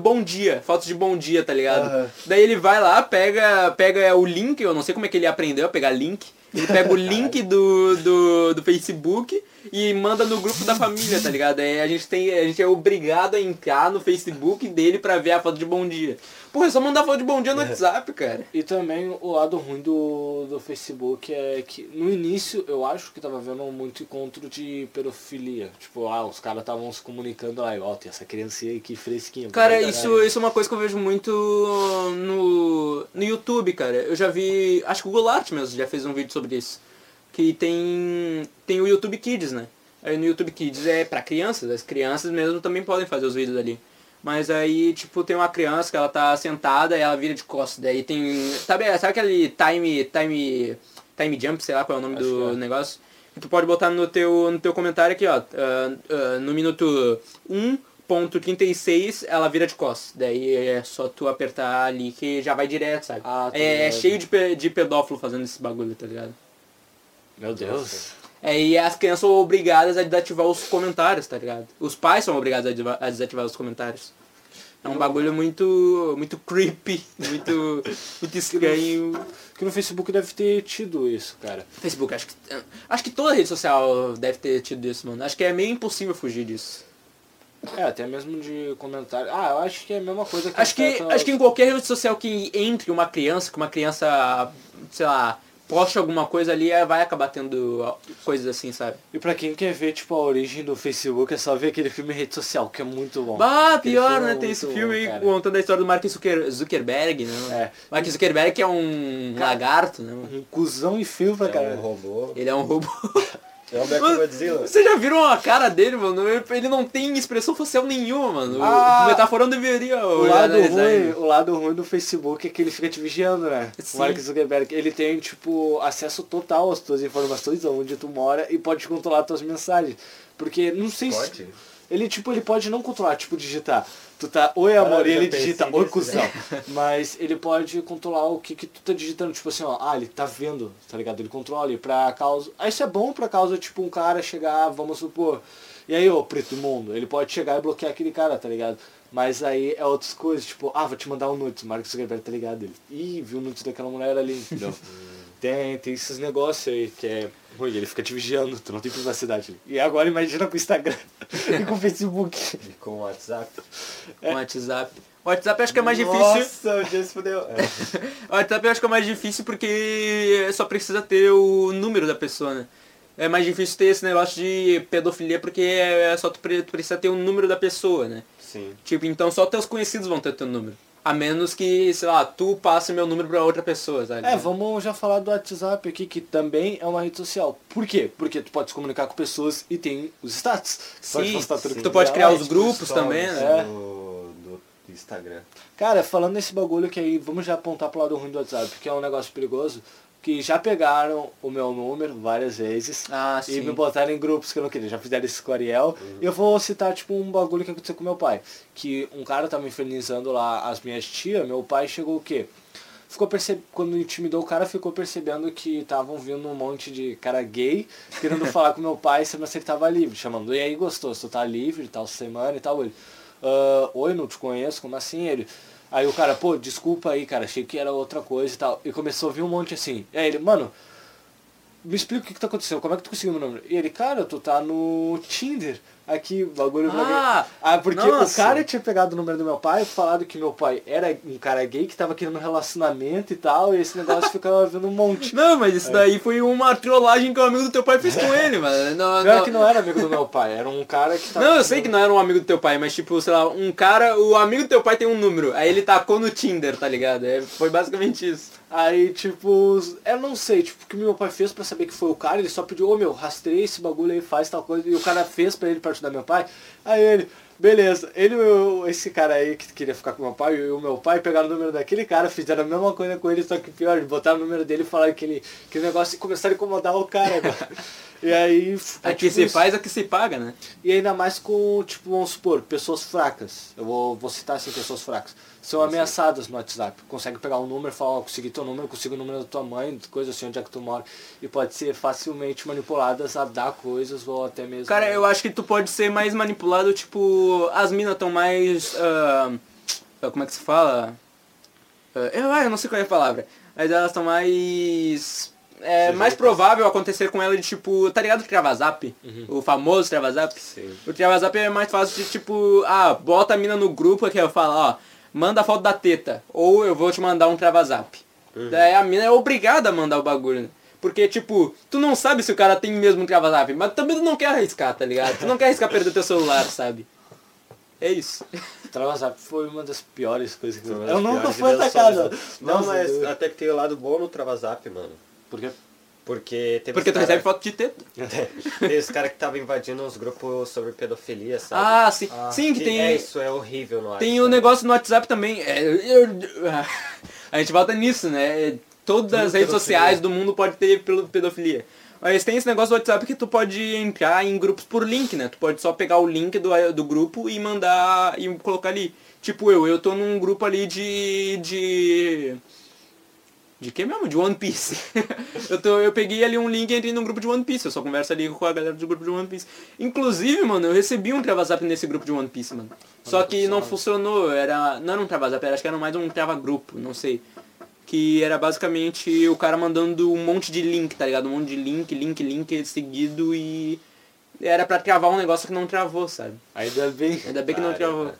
bom dia, fotos de bom dia, tá ligado? Aham. Daí ele vai lá, pega, pega o link, eu não sei como é que ele aprendeu a pegar link. Ele pega o link do, do, do Facebook e manda no grupo da família, tá ligado? Aí a gente, tem, a gente é obrigado a entrar no Facebook dele pra ver a foto de bom dia. Porra, é só mandar foto de bom dia no WhatsApp, cara. E também o lado ruim do, do Facebook é que no início eu acho que tava vendo muito encontro de pedofilia. Tipo, ah, os caras estavam se comunicando lá, ó, tem essa criancinha aí que fresquinha. Cara, isso, isso é uma coisa que eu vejo muito no, no YouTube, cara. Eu já vi. Acho que o Goulart mesmo já fez um vídeo sobre isso. Que tem. Tem o YouTube Kids, né? Aí no YouTube Kids é pra crianças, as crianças mesmo também podem fazer os vídeos ali. Mas aí, tipo, tem uma criança que ela tá sentada e ela vira de costas. Daí tem. Sabe, sabe aquele time. time. time jump, sei lá qual é o nome Acho do que é. negócio? Que tu pode botar no teu, no teu comentário aqui, ó. ah, ah, no minuto 1.36 ela vira de costas. Daí é só tu apertar ali que já vai direto, sabe? Ah, tá é, é cheio de, de pedófilo fazendo esse bagulho, tá ligado? Meu Deus. É, e as crianças são obrigadas a desativar os comentários, tá ligado? Os pais são obrigados a desativar- os comentários. É um bagulho muito. muito creepy, muito. muito estranho. Que no Facebook deve ter tido isso, cara. Facebook, acho que. Acho que toda rede social deve ter tido isso, mano. Acho que é meio impossível fugir disso. É, até mesmo de comentário. Ah, eu acho que é a mesma coisa que Acho que, acho que em qualquer rede social que entre uma criança, que uma criança, sei lá, poste alguma coisa ali, é, vai acabar tendo coisas assim, sabe? E pra quem quer ver, tipo, a origem do Facebook, é só ver aquele filme Rede Social, que é muito bom. Bah, Aquele pior, filme né? é Tem esse filme bom, cara. contando a história do Mark Zucker- Zuckerberg, né? É. Mark Zuckerberg que é um lagarto, né? Um cuzão e feio pra É um caralho. robô. Ele é um robô. É um Black Mano, Godzilla. Vocês já viram a cara dele, mano? Ele- não tem expressão facial nenhuma, mano. Ah, o Metaforão deveria O lado, analisar ruim, o lado ruim do Facebook é que ele fica te vigiando, né? Sim. O Mark Zuckerberg, ele tem, tipo, acesso total às tuas informações, aonde tu mora, e pode controlar tuas mensagens. Porque, não sei se... Ele, tipo, ele pode não controlar, tipo, digitar. Tu tá, oi amor, Caralho, e ele digita, oi nisso, cuzão. né? Mas ele pode controlar o que, que tu tá digitando, tipo assim, ó, ah, ele tá vendo, tá ligado? Ele controla e pra causa. Ah, isso é bom pra causa, tipo, um cara chegar, vamos supor. E aí, ô, preto imundo, ele pode chegar e bloquear aquele cara, tá ligado? Mas aí é outras coisas, tipo, ah, vou te mandar um nudes, Mark Zuckerberg tá ligado? Ele, ih, viu o nudes daquela mulher ali, entendeu? tem, tem esses negócios aí que é ruim, ele fica te vigiando, tu não tem privacidade. E agora imagina com o Instagram e com o Facebook. E com o WhatsApp. Com o WhatsApp. O WhatsApp acho que é mais difícil. Nossa, o dia se fudeu. É. O WhatsApp eu acho que é mais difícil porque só precisa ter o número da pessoa, né? é mais difícil ter esse negócio de pedofilia porque é só tu precisa ter o número da pessoa, né? Sim. Tipo, então só teus conhecidos vão ter teu número. A menos que, sei lá, tu passe meu número pra outra pessoa, sabe? É, vamos já falar do WhatsApp aqui, que também é uma rede social. Por quê? Porque tu pode se comunicar com pessoas e tem os status. Tu pode Sim, postar tudo sim. que Tu pode criar os grupos também, né? É. Do, do Instagram. Cara, falando nesse bagulho que aí, vamos já apontar pro lado ruim do WhatsApp, que é um negócio perigoso, que já pegaram o meu número várias vezes. Ah, E sim. me botaram em grupos que eu não queria. Já fizeram isso com o Ariel. E eu vou citar, tipo, um bagulho que aconteceu com meu pai. Que um cara tava infernizando lá as minhas tias. Meu pai chegou o quê? Ficou perceb... Quando intimidou o cara, ficou percebendo que estavam vindo um monte de cara gay querendo falar com meu pai se ele tava livre. Chamando, e aí gostou, se tu tá livre, tal semana e tal. Ele, "Ah, oi, não te conheço, como assim? Ele, aí o cara, pô, desculpa aí, cara, achei que era outra coisa e tal. E começou a vir um monte assim. E aí ele, mano, me explica o que, que tá acontecendo, como é que tu conseguiu meu número? E ele, cara, tu tá no Tinder. Aqui, bagulho pra Ah. Ah, porque nossa. o cara tinha pegado o número do meu pai, falado que meu pai era um cara gay que tava querendo um relacionamento e tal, e esse negócio ficava vindo um monte. Não, mas isso daí foi uma trollagem que o amigo do teu pai fez com ele, mano. Não, Pior não- que não era amigo do meu pai, era um cara que tava. Não, eu sei que não era um amigo do teu pai, mas tipo, sei lá, um cara, o amigo do teu pai tem um número, aí ele tacou no Tinder, tá ligado? É, foi basicamente isso. Aí, tipo, eu não sei, tipo, o que meu pai fez pra saber que foi o cara, ele só pediu, ô meu, rastreia esse bagulho aí, faz tal coisa, e o cara fez pra ele pra ajudar meu pai. Aí ele, beleza, ele, eu- esse cara aí que queria ficar com meu pai, e o meu pai pegaram o número daquele cara, fizeram a mesma coisa com ele, só que pior, botaram o número dele e falaram que ele, que o negócio começaram a incomodar o cara, mano. E aí. é A que tipo se isso. faz, a que se paga, né? E ainda mais com, tipo, vamos supor, pessoas fracas. Eu vou, vou citar assim, pessoas fracas. São ameaçadas no WhatsApp. Consegue pegar um número e falar, ó, consegui teu número, consigo o número da tua mãe, coisa assim, onde é que tu mora. E pode ser facilmente manipuladas a dar coisas ou até mesmo. Cara, eu acho que tu pode ser mais manipulado, tipo, as minas tão mais. ah, como é que se fala? Ah, eu, ah, eu não sei qual é a palavra. Mas elas estão mais. É mais provável acontecer com ela de tipo, tá ligado o Travazap? O famoso Travazap? Sim. O Travazap é mais fácil de tipo, ah, bota a mina no grupo que eu falo, ó, manda a foto da teta. Ou eu vou te mandar um Travazap. Daí a mina é obrigada a mandar o bagulho, né? Porque, tipo, tu não sabe se o cara tem mesmo um Travazap, mas também tu não quer arriscar, tá ligado? Tu não quer arriscar perder teu celular, sabe? É isso. Travazap foi uma das piores coisas que eu Eu nunca fui atacado. Não, mas até que tem o lado bom no Travazap, mano. Porque Porque teve Porque tu cara- recebe foto de teta. Tem esse cara que tava invadindo uns grupos sobre pedofilia, sabe? Ah, sim. Ah, sim, que Que tem. É, isso é horrível no Tem WhatsApp. o negócio no WhatsApp também. é, eu- a gente volta nisso, né? Todas Tudo as redes pedofilia. sociais do mundo pode ter pedofilia. Mas tem esse negócio do WhatsApp que tu pode entrar em grupos por link, né? Tu pode só pegar o link do, do grupo e mandar e colocar ali. Tipo eu, eu tô num grupo ali de. de. De que mesmo? De One Piece. eu, tô, eu peguei ali um link e entrei num grupo de One Piece. Eu só converso ali com a galera do grupo de One Piece. Inclusive, mano, eu recebi um Travazap nesse grupo de One Piece, mano. Só que não funcionou. Era, não era um Travazap, era, acho que era mais um Trava-grupo, não sei. Que era basicamente o cara mandando um monte de link, tá ligado? Um monte de link, link, link seguido e... Era pra travar um negócio que não travou, sabe? ainda bem. Ainda bem que não travou.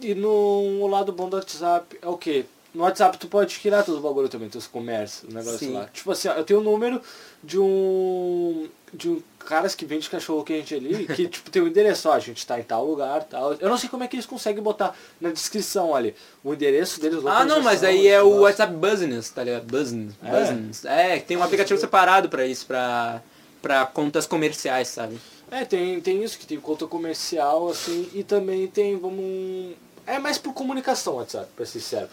E no o lado bom do WhatsApp é o quê? No WhatsApp tu pode tirar todo o bagulho também, teus comércios, o negócio Sim. lá. Tipo assim, ó, eu tenho o número de um. de um caras que vende cachorro quente ali, que tipo tem o endereço, ó, a gente tá em tal lugar, tal. Eu não sei como é que eles conseguem botar na descrição ali o endereço deles. Ah, não, mas aí é o. WhatsApp Business, tá ligado? Business. É? Business. É, tem um aplicativo separado pra isso, pra, pra contas comerciais, sabe? É, tem, tem isso, que tem conta comercial, assim, e também tem, vamos. É mais por comunicação, WhatsApp, pra ser sincero.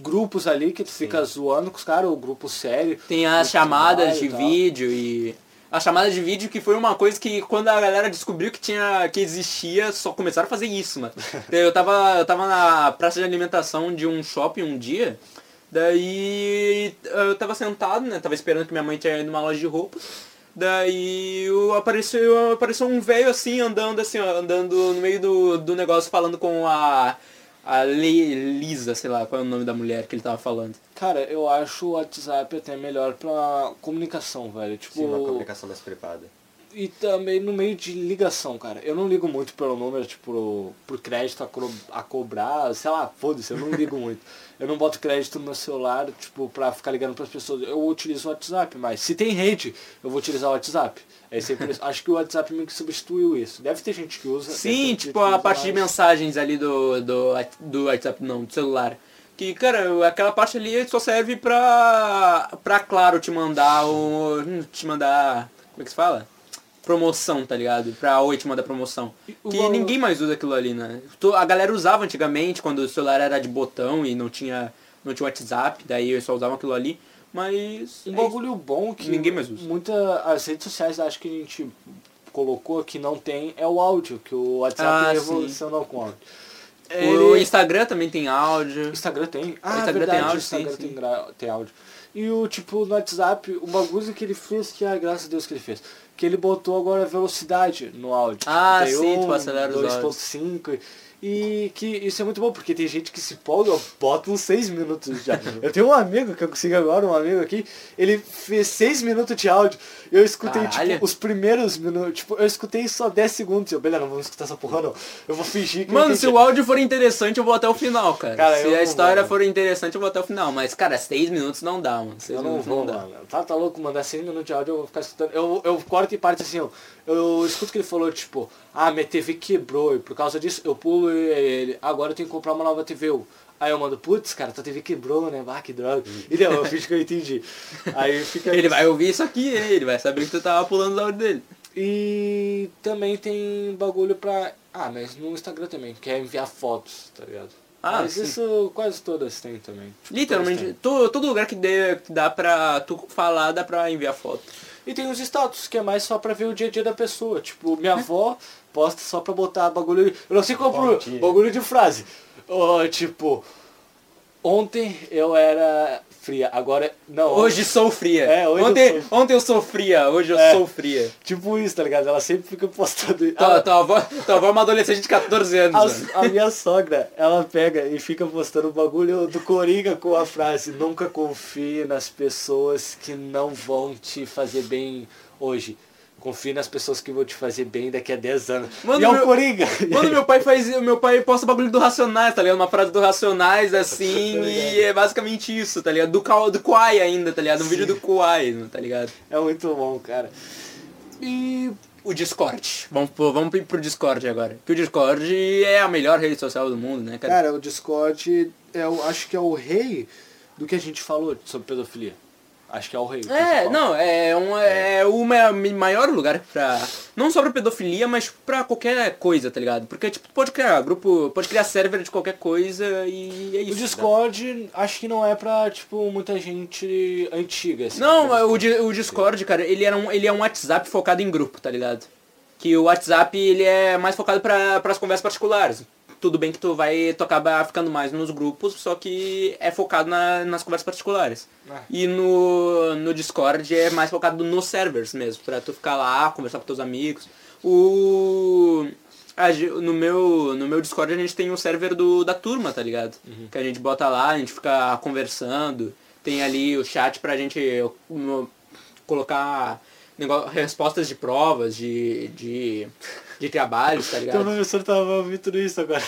Grupos ali que tu fica zoando com os caras, ou grupo sério. Tem as chamadas de e vídeo e. A chamada de vídeo que foi uma coisa que quando a galera descobriu que tinha. que existia, só começaram a fazer isso, mano. eu tava. Eu tava na praça de alimentação de um shopping um dia. Daí eu tava sentado, né? Tava esperando que minha mãe tinha ido numa loja de roupas. Daí eu- apareceu, apareceu um velho assim, andando assim, ó, andando no meio do, do negócio, falando com a. A Le- Lisa, sei lá, qual é o nome da mulher que ele tava falando. Cara, eu acho o WhatsApp até melhor pra comunicação, velho. Tipo, Sim, uma comunicação mais privada. E também no meio de ligação, cara. Eu não ligo muito pelo número, tipo, por crédito a, cro- a cobrar, sei lá, foda-se, eu não ligo muito. Eu não boto crédito no meu celular, tipo, pra ficar ligando pras pessoas. Eu utilizo o WhatsApp, mas se tem rede, eu vou utilizar o WhatsApp. É sempre. Acho que o WhatsApp meio que substituiu isso. Deve ter gente que usa. Sim, tipo a parte de mais. mensagens ali do, do, do WhatsApp, não, do celular. Que, cara, aquela parte ali só serve pra, pra claro, te mandar o. te mandar. Como é que se fala? Promoção, tá ligado? Pra Oi te mandar promoção. o Que valor- ninguém mais usa aquilo ali, né? A galera usava antigamente, quando o celular era de botão e não tinha, não tinha WhatsApp, daí eles só usavam aquilo ali. Mas. Um é bagulho bom que Ninguém mais usa. muita as redes sociais acho que a gente colocou que não tem é o áudio, que o WhatsApp Ah, revolucionou com o áudio. isso. O Ele- Instagram também tem áudio. Instagram tem. Ah, Instagram verdade, tem áudio, o Instagram sim, tem, sim. tem áudio. E o tipo no WhatsApp, o bagulho que ele fez, que é graças a Deus que ele fez, que ele botou agora velocidade no áudio. Ah, sim, tu acelera os 2.5 e que isso é muito bom, porque tem gente que se empolga, eu boto uns 6 minutos já. eu tenho um amigo que eu consigo agora, um amigo aqui, ele fez 6 minutos de áudio. Eu escutei, Caralho. tipo, os primeiros minutos, tipo, eu escutei só 10 segundos. Eu, beleza, não vamos escutar essa porra não. Eu vou fingir que Mano, se o áudio for interessante, eu vou até o final, cara. Cara, se a não história vou, for interessante, eu vou até o final. Mas, cara, seis minutos não dá, mano. Seis Eu não minutos vou, dá. mano. Tá, tá louco, mandar 6 minutos de áudio, eu vou ficar escutando. Eu, eu corto em parte assim, ó. Eu escuto que ele falou, tipo, ah, minha TV quebrou e por causa disso eu pulo e ele, agora eu tenho que comprar uma nova TV. Eu, Aí eu mando, putz, cara, tua TV quebrou, né? Ah, que droga. E não, eu fiz que eu entendi. Aí fica. Ele vai ouvir isso aqui, ele vai saber que tu tava pulando o áudio dele. E também tem bagulho pra. Ah, mas no Instagram também, que é enviar fotos, tá ligado? Ah, mas sim. isso quase todas têm também. Tipo, Literalmente, todas têm. to- todo lugar que, dê, que dá pra tu falar, dá pra enviar foto. E tem os status, que é mais só pra ver o dia a dia da pessoa. Tipo, minha avó posta só pra botar bagulho. Eu não sei qual bagulho de frase. Ó, tipo, ontem eu era fria, agora. Não. Hoje sou fria. É, hoje eu ontem, sou- ontem eu sou fria, hoje eu É. sou fria. Tipo isso, tá ligado? Ela sempre fica postando. Tua, Ela- tua, avó, tua avó é uma adolescente de 14 anos, a, a minha sogra, ela pega e fica postando o bagulho do Coringa com a frase Nunca confie nas pessoas que não vão te fazer bem hoje. Confie nas pessoas que vão te fazer bem daqui a 10 anos. Mano, e é o meu- Coringa. Mano, meu pai faz. Meu pai posta bagulho do Racionais, tá ligado? Uma frase do Racionais assim, Tá e é basicamente isso, tá ligado? Do, do Kwai ainda, tá ligado? Um vídeo do Kwai, tá ligado? É muito bom, cara. E O Discord. Vamos, pro- vamos pro Discord agora. Que o Discord é a melhor rede social do mundo, né, cara? Cara, o Discord, é o, acho que é o rei do que a gente falou sobre pedofilia. Acho que é o rei. É, não, é, um, é o ma- maior lugar pra. Não só pra pedofilia, mas pra qualquer coisa, tá ligado? Porque, tipo, tu pode criar grupo, pode criar server de qualquer coisa e é isso. O tá? Discord, acho que não é pra, tipo, muita gente antiga. assim. Não, é o, o Discord, cara, ele, era um, ele é um WhatsApp focado em grupo, tá ligado? Que o WhatsApp, ele é mais focado pra, pras conversas particulares. Tudo bem que tu vai, tu acaba ficando mais nos grupos, só que é focado na- nas conversas particulares. Ah. E no, no Discord é mais focado nos servers mesmo, pra tu ficar lá, conversar com teus amigos. O... a no, meu, no meu Discord a gente tem o server do, da turma, tá ligado? Que a gente bota lá, a gente fica conversando. Tem ali o chat pra gente um, colocar negócio, respostas de provas, de, de, de trabalhos, tá Teu ligado? professor tava ouvindo isso agora.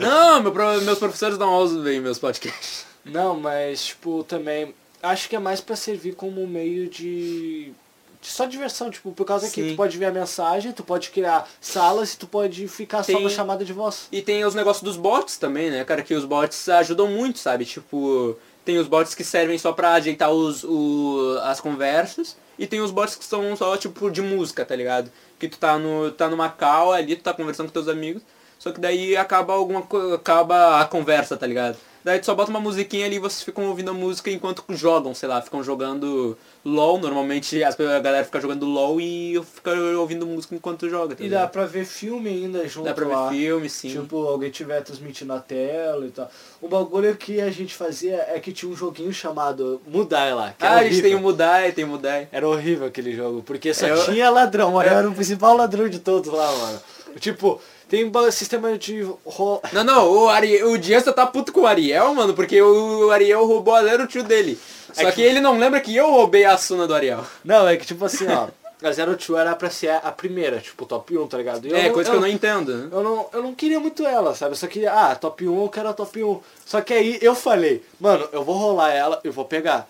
Não, meu pro- meus professores não ouvem meus podcasts. Não, mas, tipo, também. Acho que é mais pra servir como meio de. de só diversão, tipo, por causa que Sim. tu pode ver a mensagem, tu pode criar salas e tu pode ficar só Tem- na chamada de voz. E tem os negócios dos bots também, né, cara? Que os bots ajudam muito, sabe? Tipo, tem os bots que servem só pra ajeitar os, o, as conversas. E tem os bots que são só, tipo, de música, tá ligado? Que tu tá, no, tá numa call ali, tu tá conversando com teus amigos. Só que daí acaba alguma acaba a conversa, tá ligado? Daí tu só bota uma musiquinha ali e vocês ficam ouvindo a música enquanto jogam, sei lá, ficam jogando LOL. Normalmente as, a galera fica jogando LOL e fica ouvindo música enquanto joga, tá E dá pra ver filme ainda junto Dá pra lá. ver filme, sim. Tipo, alguém tiver transmitindo na tela e tal. O bagulho que a gente fazia é que tinha um joguinho chamado Mudai lá. Que ah, era a gente tem o Mudai, tem o Mudai. Era horrível aquele jogo, porque só Eu- tinha ladrão, mas eu era o principal ladrão de todos lá, mano. Tipo, tem um sistema de ro... Não, não, o, Ari, o Diasta tá puto com o Ariel, mano, porque o Ariel roubou a Lero tio dele. Só É que... que- ele não lembra que eu roubei a Suna do Ariel. Não, é que tipo assim, ó. a Zero Two era pra ser a primeira, tipo, top 1, tá ligado? E É, não- coisa que eu não entendo. né? Eu não, eu não queria muito ela, sabe? Eu só queria, ah, top 1, eu quero a top 1. Só que aí eu falei, mano, eu vou rolar ela, eu vou pegar.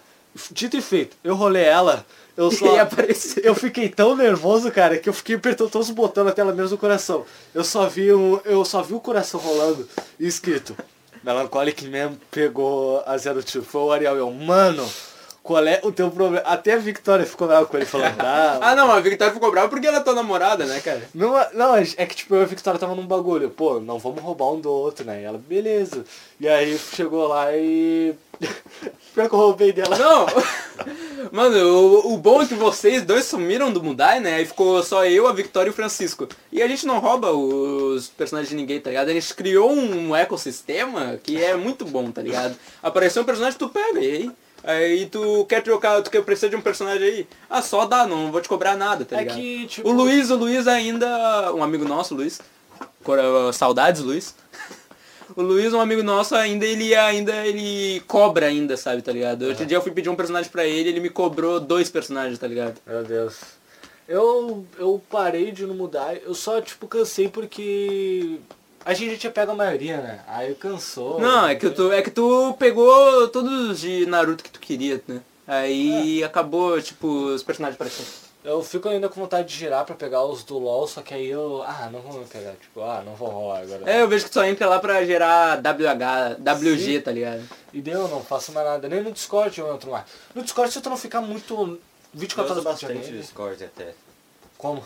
Dito e feito, eu rolei ela, eu só. Eu fiquei tão nervoso, cara, que eu fiquei apertando todos os botões na tela mesmo do coração. Eu só vi um, eu só vi o coração rolando e escrito. Melancholic Man pegou a Zero Two. Foi o Ariel. Eu, mano, qual é o teu problema? Até a Victoria ficou brava com ele, falando, ah, Ah não, a Victoria ficou brava porque ela é tua namorada, né, cara? não, não, é que tipo, eu e a Victoria tava num bagulho. Pô, não vamos roubar um do outro, né? E ela, beleza. E aí chegou lá e... Pior que eu roubei dela. Não! Mano, o, o bom é que vocês dois sumiram do Mudai, né? Aí ficou só eu, a Victoria e o Francisco. E a gente não rouba os personagens de ninguém, tá ligado? A gente criou um ecossistema que é muito bom, tá ligado? Apareceu um personagem, tu pega, e aí? Aí tu quer trocar, tu quer precisar de um personagem aí? Ah, só dá, não vou te cobrar nada, tá É ligado? que, tipo... O Luiz, o Luiz ainda. Um amigo nosso, Luiz. Cora- Saudades, Luiz. O Luiz, um amigo nosso, ainda ele ainda ele cobra ainda, sabe, tá ligado? Outro dia eu fui pedir um personagem pra ele, ele me cobrou dois personagens, tá ligado? Meu Deus. Eu, eu parei de não mudar, eu só, tipo, cansei porque... A gente já tinha pego a maioria, né? Aí cansou. Não, é que tu, é que tu pegou todos de Naruto que tu queria, né? Aí acabou, tipo, os personagens pra ti. Eu fico ainda com vontade de girar pra pegar os do LoL, só que aí eu... Ah, não vou pegar. Tipo, ah, não vou rolar agora. É, eu vejo que tu só entra lá pra gerar WH, WG, tá ligado? E deu, não faço mais nada. Nem no Discord eu entro mais. No Discord se tu não ficar muito 24 Eu uso horas bastante dia. Discord até. Como?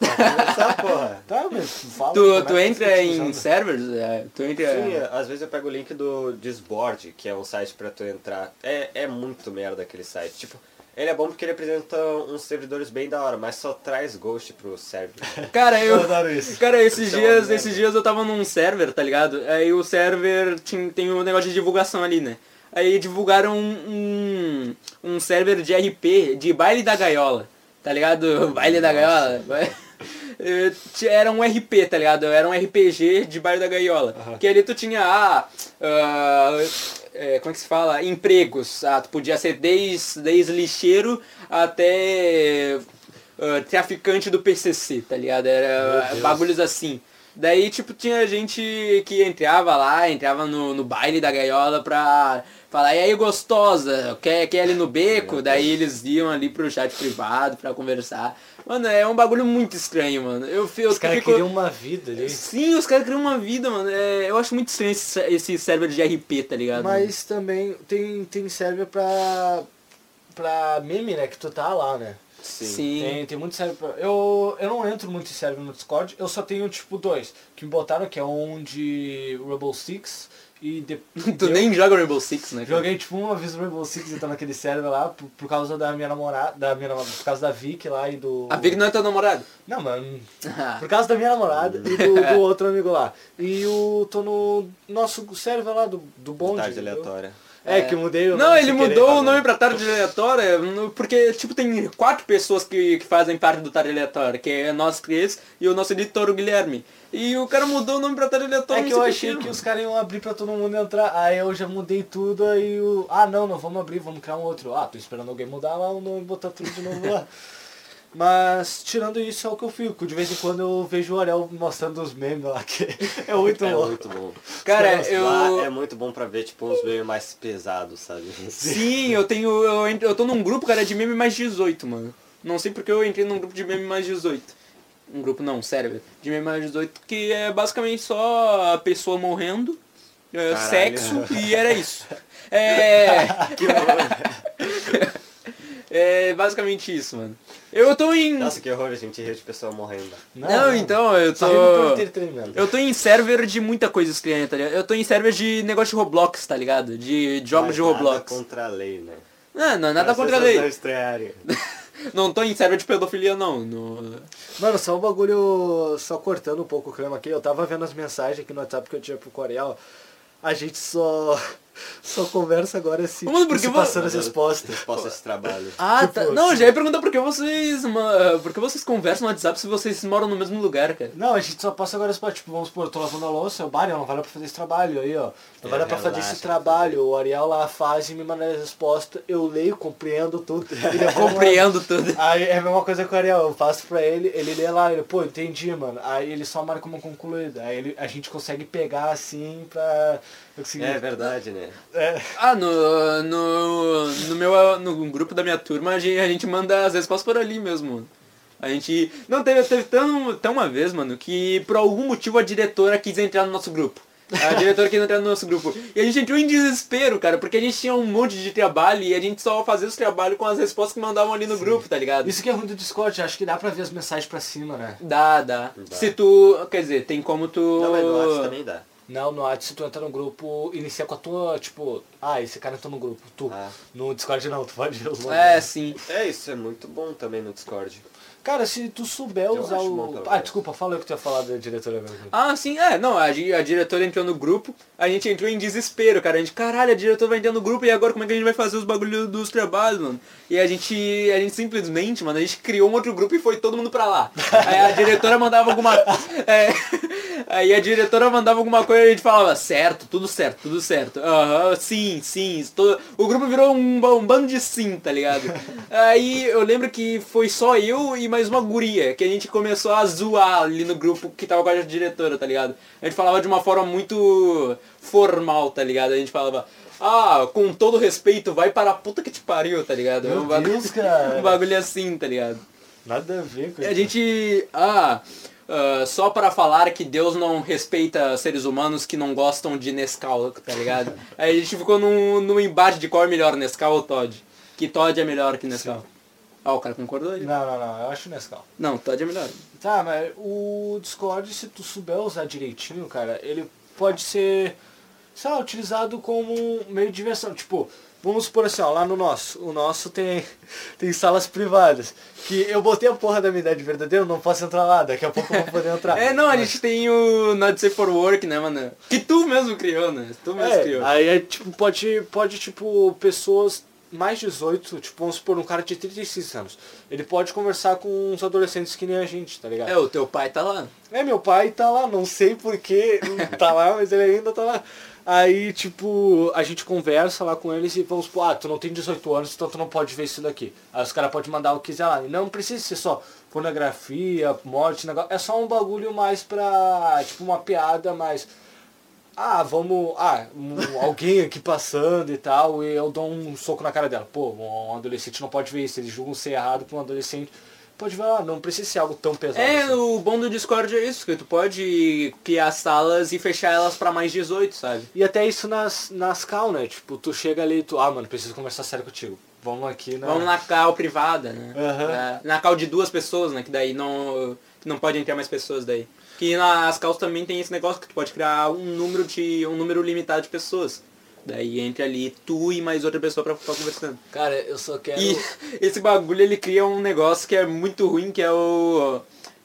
Porra. Tá, mas fala. Tu, como tu é entra em funcionando. servers, é, tu entra... Sim, às vezes eu pego o link do Discord, que é um site pra tu entrar. É, é muito merda aquele site. Tipo, ele é bom porque ele apresenta uns servidores bem da hora, mas só traz ghost pro server. Cara, eu. Cara, esses é uma dias, merda. esses dias eu tava num server, tá ligado? Aí o server tinha, tem um negócio de divulgação ali, né? Aí divulgaram um, um, um server de RP, de baile da gaiola, tá ligado? Baile da gaiola. Ti- Era um RP, tá ligado? Era um RPG de baile da gaiola. Que ali tu tinha, ah, ah, é, como é que se fala? Empregos. Ah, tu podia ser desde, desde lixeiro até ah, traficante do PCC, tá ligado? Era bagulhos assim. Daí, tipo, tinha gente que entrava lá, entrava no, no baile da gaiola pra falar, e aí gostosa, quer, quer ali no beco? Daí eles iam ali pro chat privado pra conversar. Mano, é um bagulho muito estranho, mano. Eu, eu Os caras fico- queriam uma vida ali. Sim, os caras criam uma vida, mano. É, eu acho muito estranho esse, esse server de RP, tá ligado? Mas também tem, tem server pra. pra meme, né? Que tu tá lá, né? Sim. Tem, tem muito server pra... Eu, eu não entro muito em server no Discord, eu só tenho tipo dois. Que me botaram, que é um de Rebel Six e de... Tu eu nem joga Rainbow Six, né? cara? Joguei tipo uma vez o Rainbow Six então naquele server lá, por, por causa da minha namorada, da minha namorada, por causa da Vic lá e do... A Vic não é teu namorado? Não, mano, por causa da minha namorada e do, do outro amigo lá. E o tô no nosso server lá do, do bonde. Tarde aleatória. É, que eu mudei o Não, nome ele sem querer, mudou tá o nome pra tarde aleatória, porque, tipo, tem quatro pessoas que, que fazem parte do tarde aleatória, que é nós três e o nosso editor, o Guilherme. E o cara mudou o nome pra tarde aleatória. É que eu achei que os caras iam abrir pra todo mundo entrar, aí eu já mudei tudo, aí o... Ah, não, não vamos abrir, vamos criar um outro. Ah, tô esperando alguém mudar lá o nome e botar tudo de novo lá. Mas, tirando isso, é o que eu fico. De vez em quando eu vejo o Ariel mostrando os memes lá, que é muito É louco. muito bom. Cara, eu... Lá é muito bom pra ver, tipo, uns memes mais pesados, sabe? Sim, eu tenho. Eu, entro- eu tô num grupo, cara, de meme mais 18, mano. Não sei porque eu entrei num grupo de meme mais 18. Um grupo não, sério, de meme mais 18, que é basicamente só a pessoa morrendo, é, Caralho. sexo e era isso. É. é basicamente isso, mano. Eu tô em. Nossa, que horror, a gente rir de pessoa morrendo. Não, então, eu tô. Eu tô em server de muita coisa estranha, tá ligado? Eu tô em server de negócio de Roblox, tá ligado? De jogos Mas de nada Roblox. contra a lei, né? Não, não, nada Pra contra a lei. não. Não tô em server de pedofilia, não. No... Mano, só um bagulho, só cortando um pouco o clima aqui, eu tava vendo as mensagens aqui no WhatsApp que eu tinha pro Coreal, a gente só Só conversa agora assim, Mano, porque se passando as respostas. Resposta desse trabalho. Ah, Tipo, tá. Não, eu já ia perguntar por que vocês. Por que vocês conversam no WhatsApp se vocês moram no mesmo lugar, cara? Não, a gente só passa agora respostas, tipo, vamos supor, eu tô lavando a louça, o Mário, não vai dar pra fazer esse trabalho aí, ó. Não vai É, dar pra fazer esse trabalho. O Ariel lá faz e me manda a resposta, eu leio, compreendo tudo. E depois- Compreendo tudo. Aí é a mesma coisa com o Ariel, eu passo pra ele, ele lê lá, ele, pô, entendi, mano. Aí ele só marca como concluído. Aí ele, a gente consegue pegar assim pra. Conseguir- É verdade, né? É. Ah, no, no, no meu no grupo da minha turma a gente, a gente manda as respostas por ali mesmo. A gente. Não, teve, teve tão, tão uma vez, mano, que por algum motivo a diretora quis entrar no nosso grupo. A diretora quis entrar no nosso grupo. E a gente entrou em desespero, cara, porque a gente tinha um monte de trabalho e a gente só fazia os trabalhos com as respostas que mandavam ali no grupo, tá ligado? Isso que é ruim do Discord, acho que dá pra ver as mensagens pra cima, né? Dá, dá, Dá. Se tu. Quer dizer, tem como tu. Não, mas no WhatsApp também dá. Não, no WhatsApp, se tu entra no grupo, inicia com a tua, tipo, ah, esse cara entrou no grupo, tu. Ah. No Discord não, tu pode usar. É, sim. É, isso é muito bom também no Discord. Cara, se tu souber usar o. ah, desculpa, fala o que tu ia falar da diretora. Ah, sim, é, não, a, a diretora entrou no grupo, a gente entrou em desespero, cara. A gente, caralho, a diretora vai entrar no grupo e agora como é que a gente vai fazer os bagulhos dos trabalhos, mano? E a gente, a gente simplesmente, mano, a gente criou um outro grupo e foi todo mundo pra lá. Aí a diretora mandava alguma. É, aí a diretora mandava alguma coisa e a gente falava, certo, tudo certo, tudo certo. Aham, sim, sim. tô- O grupo virou um, um bando de sim, tá ligado? Aí eu lembro que foi só eu e mais uma guria, que a gente começou a zoar ali no grupo que tava com a diretora, tá ligado? A gente falava de uma forma muito formal, tá ligado? A gente falava, ah, com todo respeito, vai para a puta que te pariu, tá ligado? Meu um bagulho, Deus, cara. um bagulho assim, tá ligado? Nada a ver com A gente. Ah, ah, só para falar que Deus não respeita seres humanos que não gostam de Nescau, tá ligado? Aí a gente ficou num, num embate de qual é melhor, Nescau ou Todd. Que Todd é melhor que Nescau. Ah, o cara concordou aí? Não, não, não, eu acho Nescau. Não, Todd é melhor. Tá, mas o Discord, se tu souber usar direitinho, cara, ele pode ser, sei lá, utilizado como um meio de diversão. Tipo, vamos supor assim, ó, lá no nosso, o nosso tem, tem salas privadas. Que eu botei a porra da minha idade verdadeira, eu não posso entrar lá, daqui a pouco eu vou poder entrar. É, não, a gente tem o Not Safe for Work, né, mano? Que tu mesmo criou, né? Tu mesmo É, criou. aí é tipo, pode, pode, tipo, pessoas mais 18, tipo, vamos supor, um cara de 36 anos. Ele pode conversar com uns adolescentes que nem a gente, tá ligado? É, o teu pai tá lá. É, meu pai tá lá, não sei porquê tá lá, mas ele ainda tá lá. Aí, tipo, a gente conversa lá com eles e vamos supor, ah, tu não tem 18 anos, então tu não pode ver isso daqui. Aí os caras podem mandar o que quiser lá. E não precisa ser só pornografia, morte, negócio. É só um bagulho mais pra, tipo, uma piada mais... Ah, vamos... Ah, um- alguém aqui passando e tal, e eu dou um soco na cara dela. Pô, um adolescente não pode ver isso, eles julgam ser errado pra um adolescente. Pode ver lá, não precisa ser algo tão pesado. É, assim. o bom do Discord é isso, que tu pode criar salas e fechar elas pra mais 18, sabe? E até isso nas, nas cal, né? Tipo, tu chega ali e tu, ah, mano, preciso conversar sério contigo. Vamos aqui na... Vamos na cal privada, né? Aham. É, na cal de duas pessoas, né? Que daí não, não pode entrar mais pessoas daí. Que nas caus também tem esse negócio que tu pode criar um número de. um número limitado de pessoas. Daí entra ali tu e mais outra pessoa pra ficar conversando. Cara, eu só quero... E esse bagulho ele cria um negócio que é muito ruim, que é o.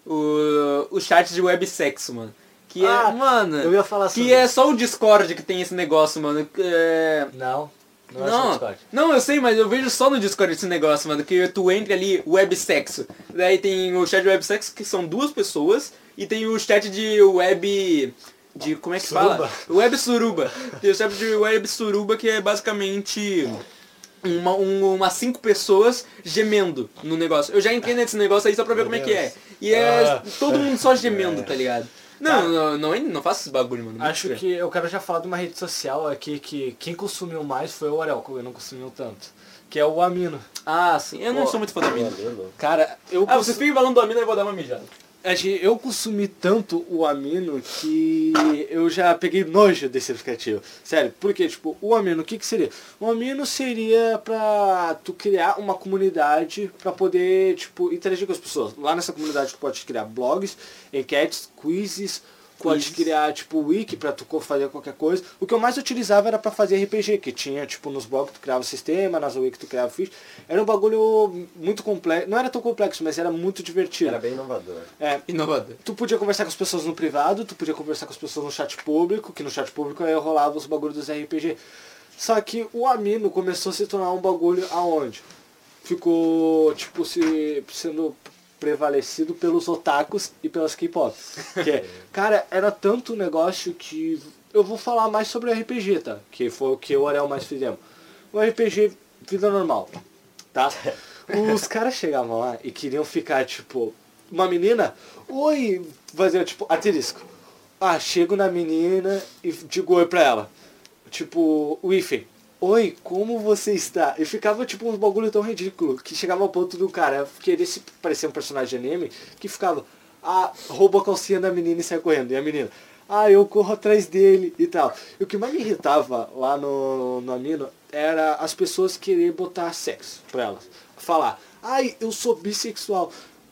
o, o chat de websexo, mano. Que Ah, é, mano. eu ia falar sobre Que é só o Discord que tem esse negócio, mano. É, Não, não, é só não, Discord. não, eu sei, mas eu vejo só no Discord esse negócio, mano, que tu entra ali, websexo. Daí tem o chat de websexo, que são duas pessoas, e tem o chat de web... De, como é que Suruba. fala? Web suruba. Tem o chat de web suruba, que é basicamente uma, um- umas cinco pessoas gemendo no negócio. Eu já entrei nesse negócio aí só pra ver Meu como é que é. Deus. E é Ah. todo mundo só gemendo, É. tá ligado? Não, não, não, não faça esse bagulho, mano. Acho que eu quero já falar de uma rede social aqui que quem consumiu mais foi o Orel, que eu não consumiu tanto. Que é o Amino. Ah, sim. Eu não Pô, sou muito fã mina. Amigo. Cara, eu Ah, consu- você fica falando do Amino, eu vou dar uma mijada. Que eu consumi tanto o Amino que eu já peguei nojo desse aplicativo. Sério, porque, tipo, o Amino, o que que seria? O Amino seria pra tu criar uma comunidade pra poder, tipo, interagir com as pessoas. Lá nessa comunidade tu pode criar blogs, enquetes, quizzes, pode criar, tipo, wiki pra tu fazer qualquer coisa. O que eu mais utilizava era pra fazer RPG, que tinha, tipo, nos blogs tu criava o sistema, nas wiki tu criava ficha. Era um bagulho muito complexo. Não era tão complexo, mas era muito divertido. Era bem inovador. É, Inovador. Tu podia conversar com as pessoas no privado, tu podia conversar com as pessoas no chat público, que no chat público aí rolava os bagulhos dos RPG. Só que o Amino começou a se tornar um bagulho aonde? Ficou, tipo, se, sendo prevalecido pelos otakus e pelas K-pop. Que é, cara, era tanto negócio que eu vou falar mais sobre RPG, tá? Que foi o que o Ariel mais fizemos. O RPG vida normal, tá? Os caras chegavam lá e queriam ficar, tipo, uma menina, oi, fazer, tipo, aterisco. Ah, chego na menina e digo oi pra ela. Tipo, o Ife, oi, como você está? E ficava tipo uns bagulho tão ridículo que chegava ao ponto do cara querer se parecer um personagem de anime que ficava, ah, rouba a calcinha da menina e sai correndo. E a menina, ah, eu corro atrás dele e tal. E o que mais me irritava lá no, no Amino era as pessoas querer botar sexo pra elas. Falar, ai, eu sou bissexual.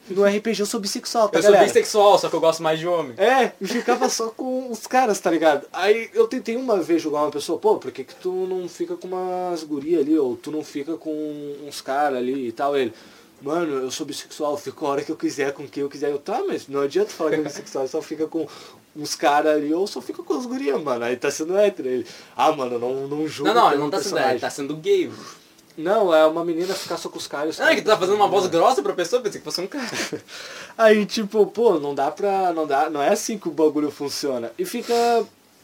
No RPG eu sou bissexual, tá Eu sou galera? bissexual, só que eu gosto mais de homem. É, e ficava só com os caras, tá ligado? Aí eu tentei uma vez jogar uma pessoa, pô, por que, que tu não fica com umas gurias ali, ou tu não fica com uns caras ali e tal? Ele, mano, eu sou bissexual, eu fico a hora que eu quiser, com quem eu quiser. Eu, tá, mas não adianta falar que é bissexual, só fica com uns caras ali, ou só fica com as gurias, mano. Aí tá sendo hétero. Ele, ah, mano, não, não julgo Não, não, ele não tá sendo, personagem. ele tá sendo gay. Não, é uma menina ficar só com os caras. Ah, que tu tá fazendo uma voz grossa pra pessoa, pensei que fosse um cara. Aí, tipo, pô, não dá pra. Não, dá, não é assim que o bagulho funciona. E fica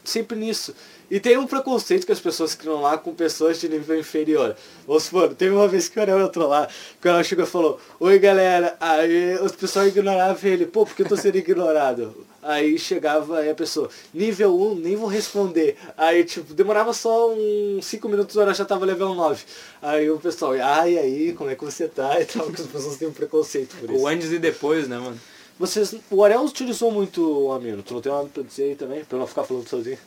sempre nisso. E tem um preconceito que as pessoas criam lá com pessoas de nível inferior. Vamos supor, teve uma vez que o Ariel entrou lá, que o Ariel chegou e falou, oi galera, aí os pessoal ignorava ele, pô, por que eu tô sendo ignorado? Aí chegava aí a pessoa, nível 1, nem vou responder. Aí, tipo, demorava só uns 5 minutos, o Ariel já tava level 9. Aí o pessoal, ai, aí, como é que você tá? E tal, que as pessoas têm um preconceito por isso. O antes e depois, né, mano? Vocês, o Ariel utilizou muito o Amino. Tu não tem nada pra dizer aí também? Pra eu não ficar falando sozinho.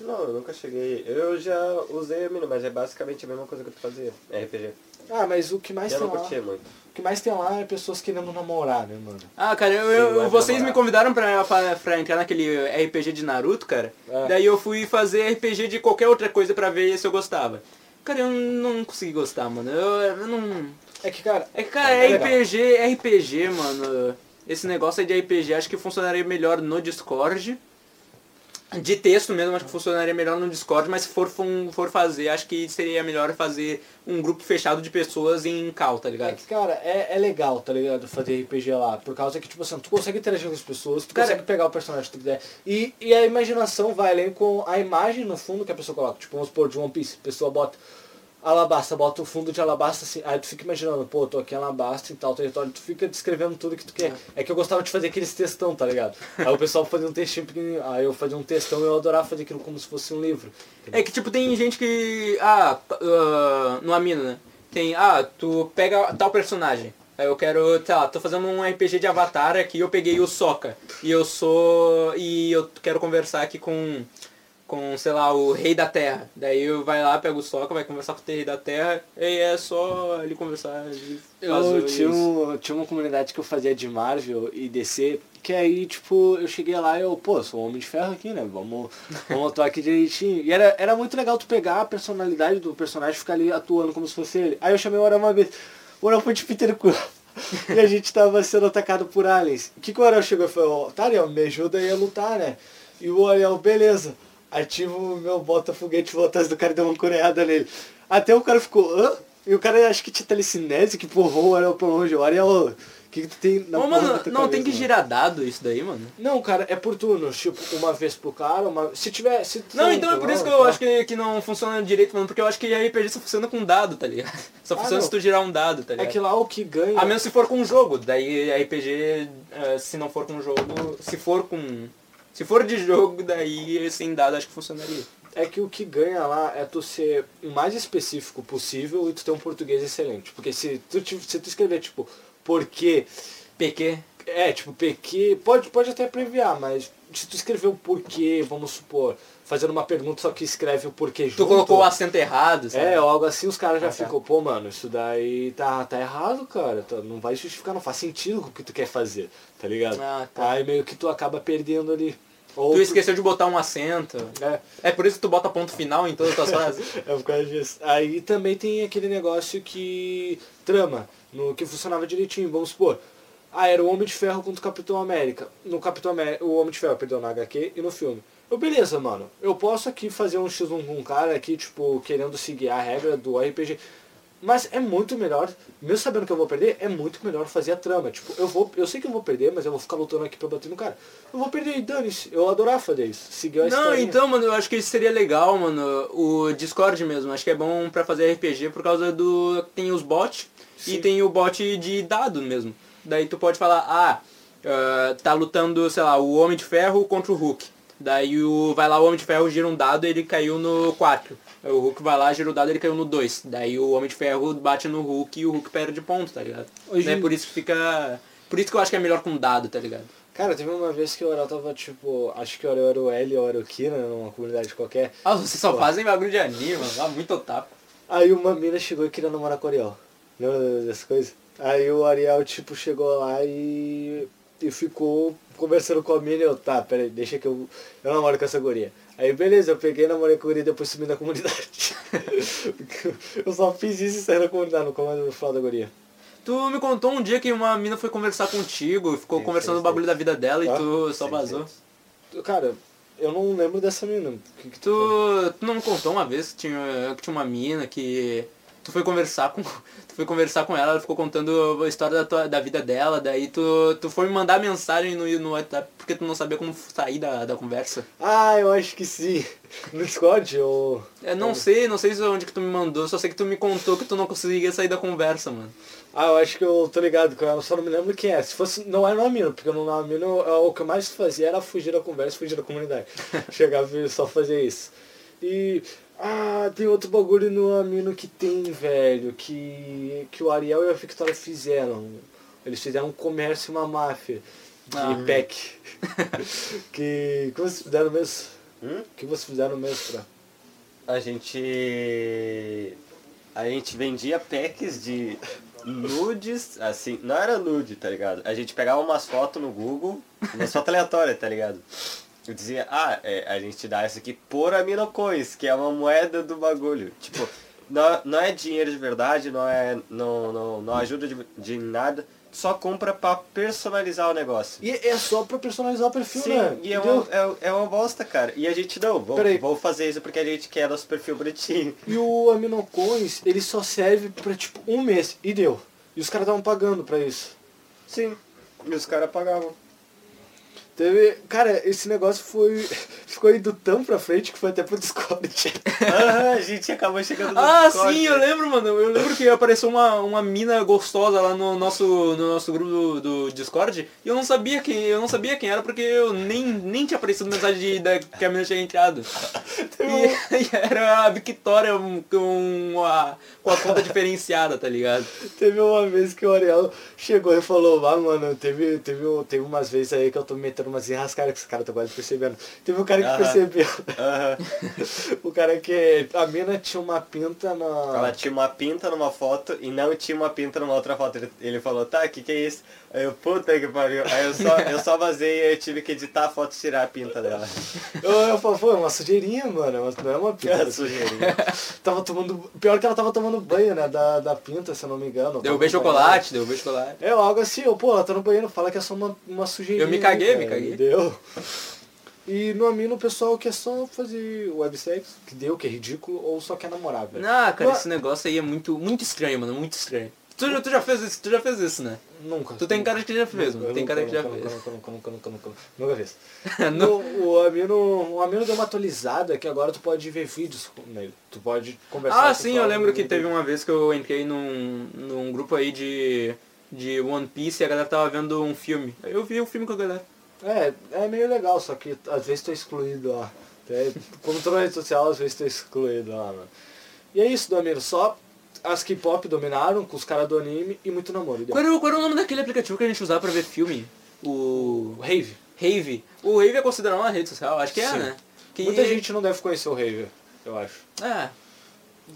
Não, eu nunca cheguei. Eu já usei a mina, mas é basicamente a mesma coisa que tu fazia. RPG. Ah, mas o que mais Eu tem não lá... curtia muito. O que mais tem lá é pessoas querendo namorar, né, mano? Ah, cara, eu, Sim, eu- vai vocês demorar. me convidaram pra, pra, pra entrar naquele RPG de Naruto, cara. É. Daí eu fui fazer RPG de qualquer outra coisa pra ver se eu gostava. Cara, eu não consegui gostar, mano. Eu, eu não. É que, cara... É que, cara, É legal. RPG, RPG, mano. Esse negócio aí de RPG acho que funcionaria melhor no Discord. De texto mesmo, acho que funcionaria melhor no Discord, mas se for, for fazer, acho que seria melhor fazer um grupo fechado de pessoas em cal, tá É ligado? que, cara, é, é legal, tá ligado? Fazer RPG lá. Por causa que, tipo assim, tu consegue interagir com as pessoas, tu Cara, consegue pegar o personagem que tu quiser. E, e a imaginação vai além com a imagem no fundo que a pessoa coloca. Tipo, vamos supor, de One Piece. A pessoa bota alabasta, bota o fundo de alabasta assim. Aí tu fica imaginando, pô, tô aqui em alabasta e tal território. Tu fica descrevendo tudo que tu quer. É que eu gostava de fazer aqueles textão, tá ligado? Aí o pessoal fazia um textinho pequenininho. Aí eu fazia um textão e eu adorava fazer aquilo como se fosse um livro. É que tipo, tem gente que. Ah, ah, no Amino, né? Tem, ah, tu pega tal personagem. Aí eu quero, tá, tô fazendo um RPG de Avatar aqui, eu peguei o Sokka. E eu sou. E eu quero conversar aqui com. Com, sei lá, o Rei da Terra. Daí eu vai lá, pega o Sokka, vai conversar com o Rei da Terra, e é só ele conversar e fazer Eu tinha, um, tinha uma comunidade que eu fazia de Marvel e DC, que aí, tipo, eu cheguei lá e eu, pô, sou um homem de ferro aqui, né? Vamos, vamos atuar aqui direitinho. E era, era muito legal tu pegar a personalidade do personagem e ficar ali atuando como se fosse ele. Aí eu chamei o Orel uma vez. O Orel foi de Peter Quill. E a gente tava sendo atacado por aliens. O que, que o Ariel chegou e falou, tá, Ariel, me ajuda aí a lutar, né? E o Ariel, beleza. Ativa o meu bota-foguete, vou atrás do cara e deu uma coreada nele. Até o cara ficou, hã? E o cara acho que tinha telecinese, que empurrou o Ariel pra longe. O Ariel, o que, que tu tem na Ô, mano, não, cabeça, tem que mano? girar dado isso daí, mano. Não, cara, é por turno. Tipo, uma vez pro cara, uma... Se tiver... Se tu Não, então é um por isso que eu tá? acho que, que não funciona direito, mano, porque eu acho que a RPG só funciona com dado, tá ligado? Só Ah, funciona não. se tu girar um dado, tá É ligado? que lá o que ganha... A menos se for com um jogo, daí a RPG, eh, se não for com jogo, se for com... Se for de jogo, daí sem dado acho que funcionaria. É que o que ganha lá é tu ser o mais específico possível e tu ter um português excelente. Porque se tu, se tu escrever, tipo, porquê... PQ. É, tipo, PQ... Pode, pode até abreviar, mas se tu escrever o porquê, vamos supor, fazendo uma pergunta só que escreve o porquê Tu junto... colocou o acento errado, sabe? É, ou algo assim, os caras já Ah, tá. ficam, pô, mano, isso daí tá, tá errado, cara. tá- não vai justificar, não faz sentido o que tu quer fazer, tá ligado? Ah, tá. Aí meio que tu acaba perdendo ali. Ou Tu esqueceu de botar um acento. É, É por isso que tu bota ponto final em todas as tuas frases. é por causa disso. Aí também tem aquele negócio que. trama, no que funcionava direitinho, vamos supor. Ah, era o Homem de Ferro contra o Capitão América. No Capitão América, o Homem de Ferro, perdão, na HQ e no filme. Eu, beleza, mano. Eu posso aqui fazer um X1 com um cara aqui, tipo, querendo seguir a regra do RPG. Mas é muito melhor, mesmo sabendo que eu vou perder, é muito melhor fazer a trama. Tipo, eu vou. Eu sei que eu vou perder, mas eu vou ficar lutando aqui pra bater no cara. Eu vou perder e dane-se. Eu adorava fazer isso. Seguir a Não, historinha. então, mano, eu acho que isso seria legal, mano. O Discord mesmo. Acho que é bom pra fazer RPG por causa do. Tem os bots e tem o bot de dado mesmo. Daí tu pode falar, ah, ah, tá lutando, sei lá, o Homem de Ferro contra o Hulk. Daí o, vai lá o Homem de Ferro, gira um dado ele caiu no 4. Aí O Hulk vai lá, gira o dado ele caiu no 2. Daí o Homem de Ferro bate no Hulk e o Hulk perde ponto, tá ligado? Hoje- É por isso que fica. Por isso que eu acho que é melhor com dado, tá ligado? Cara, teve uma vez que o Ariel tava tipo. Acho que o Ariel era o L ou era o Kina, numa comunidade qualquer. Ah, vocês só fazem bagulho de anime, mano. Ah, muito otaku. Aí uma mina chegou e queria namorar com o Ariel. Lembra dessas coisas? Aí o Ariel, tipo, chegou lá e, e ficou conversando com a mina e eu, tá, peraí, deixa que eu, eu namoro com essa guria. Aí beleza, eu peguei, namorei com a guria e depois sumi da comunidade. eu só fiz isso e saí da comunidade, no comando no final da guria. Tu me contou um dia que uma mina foi conversar contigo, ficou Sim, conversando sim, o bagulho sim. da vida dela e Ah, tu só sim, vazou. sim. Cara, eu não lembro dessa mina. O Que que Tu, tu não me contou uma vez que tinha, que tinha uma mina que tu foi conversar com tu foi conversar com ela, ela ficou contando a história da, tua, da vida dela, daí tu, tu foi me mandar mensagem no, no WhatsApp porque tu não sabia como sair da, da conversa. Ah, eu acho que sim. No Discord, ou... Eu não sei, não sei se onde que tu me mandou, só sei que tu me contou que tu não conseguia sair da conversa, mano. Ah, eu acho que eu tô ligado com ela, só não me lembro quem é. Se fosse, não era no Amino, porque no Amino eu- o que eu mais fazia era fugir da conversa, fugir da comunidade. Chegava e só fazia isso. E, ah, tem outro bagulho no Amino que tem, velho, que, que o Ariel e a Victoria fizeram. Eles fizeram um comércio e uma máfia de Ah. pack. que, que vocês fizeram mesmo? Hum? Que vocês fizeram mesmo pra... A gente. A gente vendia packs de nudes, assim, não era nude, tá ligado? A gente pegava umas fotos no Google, umas fotos aleatórias, tá ligado? Eu dizia, ah, é, a gente dá essa aqui por aminocoins, que é uma moeda do bagulho. Tipo, não, não é dinheiro de verdade, não é. não, não, não ajuda de, de nada, só compra pra personalizar o negócio. E é só pra personalizar o perfil, Sim, né? e é uma, é, é uma bosta, cara. E a gente não, vou, Peraí. vou fazer isso porque a gente quer nosso perfil bonitinho. E o Aminocoins, ele só serve pra tipo um mês. E deu. E os caras estavam pagando pra isso. Sim. E os caras pagavam. Teve. Cara, esse negócio foi. Ficou indo tão pra frente que foi até pro Discord. Ah, a gente acabou chegando no Ah, Discord. sim, eu lembro, mano. Eu lembro que apareceu uma, uma mina gostosa lá no nosso, no nosso grupo do, do Discord e eu não sabia quem, eu não sabia quem era porque eu nem, nem tinha aparecido mensagem de, da, que a mina tinha entrado. E, e era a Victoria com a, com a conta diferenciada, tá ligado? Teve uma vez que o Ariel chegou e falou, ah, mano, teve, teve, teve umas vezes aí que eu tô metendo umas enrascadas que esse cara tá quase percebendo. Teve um cara que Aham. percebeu. Aham. o cara que. A mina tinha uma pinta na. Ela tinha uma pinta numa foto e não tinha uma pinta numa outra foto. Ele, ele falou, tá, o que, que é isso? Aí eu, puta que pariu. Aí eu só, eu só vazei e aí eu tive que editar a foto e tirar a pinta dela. Eu, eu falo, pô, é uma sujeirinha, mano. Mas não é uma pinta. É sujeirinha. tava tomando. Pior que ela tava tomando banho, né? Da, da pinta, se eu não me engano. Derrubei Tava chocolate, derrubei chocolate. É algo assim, eu, pô, ela tá no banheiro, fala que é só uma, uma sujeirinha. Eu me caguei, cara, me caguei. Deu. E no Amino o pessoal quer só fazer websex, que deu, que é ridículo, ou só quer namorar, velho. Ah, cara, Mas- esse negócio aí é muito, muito estranho, mano, muito estranho. Tu, já- tu já fez isso, tu já fez isso, né? Nunca. Tu tem cara de que já fez, Nunca, mano. Tem cara que já fez. Nunca, nunca, nunca, nunca, nunca, nunca. Não. No, o, Amino, o Amino deu uma atualizada que agora tu pode ver vídeos nele. Tu pode conversar Ah, sim, eu lembro que teve uma vez que eu entrei num, num grupo aí de, de One Piece e a galera tava vendo um filme. Eu vi o filme com a galera. É, é meio legal, só que às vezes tô excluído lá. É, como tô na rede social, às vezes tô excluído lá, mano. E é isso, Domino. Só as K-pop dominaram, com os caras do anime e muito namoro. Qual era, o- qual era o nome daquele aplicativo que a gente usava pra ver filme? O O Rave. Rave. O Rave é considerado uma rede social, acho que é, Sim. né? Que... Muita gente não deve conhecer o Rave, eu acho. É.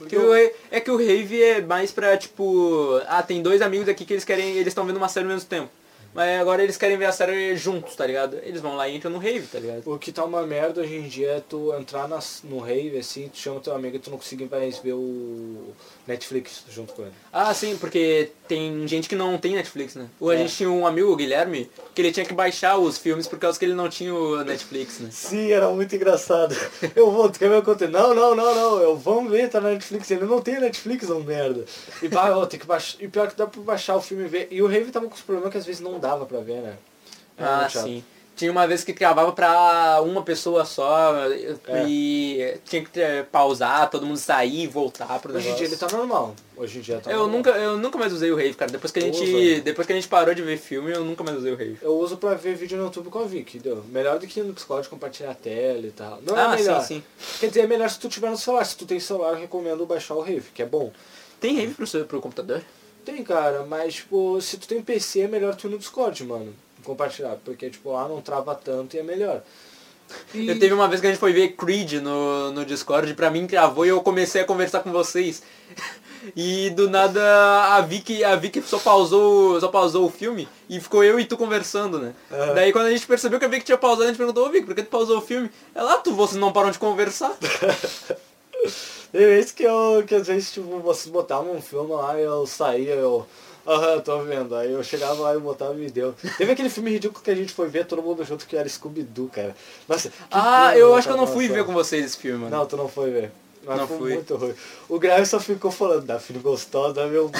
Que o- é que o Rave é mais pra, tipo... Ah, tem dois amigos aqui que eles querem... Eles estão vendo uma série ao mesmo tempo. Mas agora eles querem ver a série juntos, tá ligado? Eles vão lá e entram no rave, tá ligado? O que tá uma merda hoje em dia é tu entrar nas, no rave, assim, tu chama teu amigo e tu não consegue mais ver o Netflix junto com ele. Ah, sim, porque tem gente que não tem Netflix, né? Ou a É. gente tinha um amigo, o Guilherme, que ele tinha que baixar os filmes por causa que ele não tinha o Netflix, né? Sim, era muito engraçado. Eu vou, tu quer ver o conteúdo? Não, não, não, não, eu vamos ver, tá na Netflix. Ele não tem Netflix, é um merda. E bah, ó, tem que baixar. E pior que dá pra baixar o filme e ver. E o Rave tava com os problemas que às vezes não dava pra ver, né? Era Ah, sim. Tinha uma vez que gravava pra uma pessoa só É. e tinha que ter- pausar, todo mundo sair e voltar pro Hoje em dia ele negócio. tá normal. Hoje em dia tá Eu normal. nunca, eu nunca mais usei o Rave, cara. Depois que a gente, né? depois que a gente parou de ver filme, eu nunca mais usei o Rave. Eu uso pra ver vídeo no YouTube com a Vicky, deu. Melhor do que no Discord compartilhar a tela e tal. Não ah, é melhor. sim, sim. Quer dizer, é melhor se tu tiver no celular. Se tu tem celular, eu recomendo baixar o Rave, que é bom. Tem Rave pro, seu, pro computador? Tem, cara, mas, tipo, se tu tem PC, é melhor tu ir no Discord, mano. Compartilhar, porque, tipo, lá não trava tanto e é melhor. E... Eu teve uma vez que a gente foi ver Creed no, no Discord, pra mim gravou e eu comecei a conversar com vocês. E do nada a Vicky, a Vicky só pausou, só pausou o filme e ficou eu e tu conversando, né? Aham. Daí quando a gente percebeu que a Vicky tinha pausado, a gente perguntou, ô Vicky, por que tu pausou o filme? Ela, ah, tu, vocês não param de conversar? É isso que eu, que às vezes, tipo, vocês botavam um filme lá e eu saía, eu... Aham, tô vendo. Aí eu chegava lá e botava e deu. Teve aquele filme ridículo que a gente foi ver, todo mundo junto, que era Scooby-Doo, cara. Nossa, ah, filme, eu acho que eu não fui ver com vocês esse filme, mano. Não, tu não foi ver. Mas Não foi fui. muito ruim. O Graham só ficou falando da filha gostosa, meu.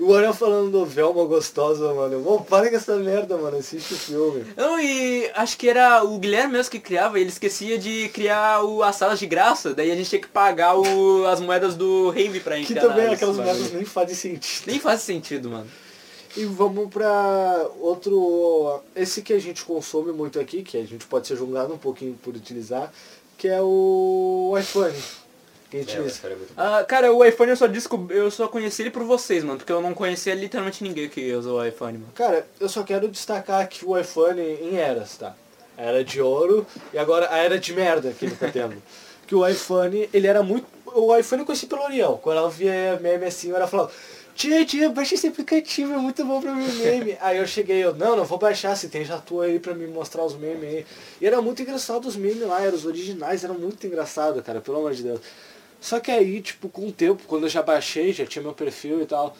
O Ariel falando do Velma gostosa, mano. Mano, para com essa merda, mano. Assiste o filme. Não, e acho que era o Guilherme mesmo que criava, ele esquecia de criar o, as salas de graça, daí a gente tinha que pagar o, as moedas do Rave pra Que entrar também nas aquelas bagulho. merdas nem fazem sentido. Nem faz sentido, mano. E vamos pra outro. Esse que a gente consome muito aqui, que a gente pode ser julgado um pouquinho por utilizar, que é o iPhone. Que a gente É, mas cara, é. Ah, cara, o iPhone eu só descobri, eu só conheci ele por vocês, mano, porque eu não conhecia literalmente ninguém que usa o iPhone, mano. Cara, eu só quero destacar aqui o iPhone em eras, tá? A era de ouro e agora a era de merda que ele tá tendo. que o iPhone, ele era muito. O iPhone eu conheci pelo Oriel. Quando ela via meme assim, ela falava, tia, tia, baixa esse aplicativo, é muito bom pra ver meme. aí eu cheguei, eu, não, não vou baixar, se tem já tu aí pra me mostrar os memes aí. E era muito engraçado os memes lá, eram os originais, era muito engraçado, cara, pelo amor de Deus. Só que aí, tipo, com o tempo, quando eu já baixei, já tinha meu perfil e tal,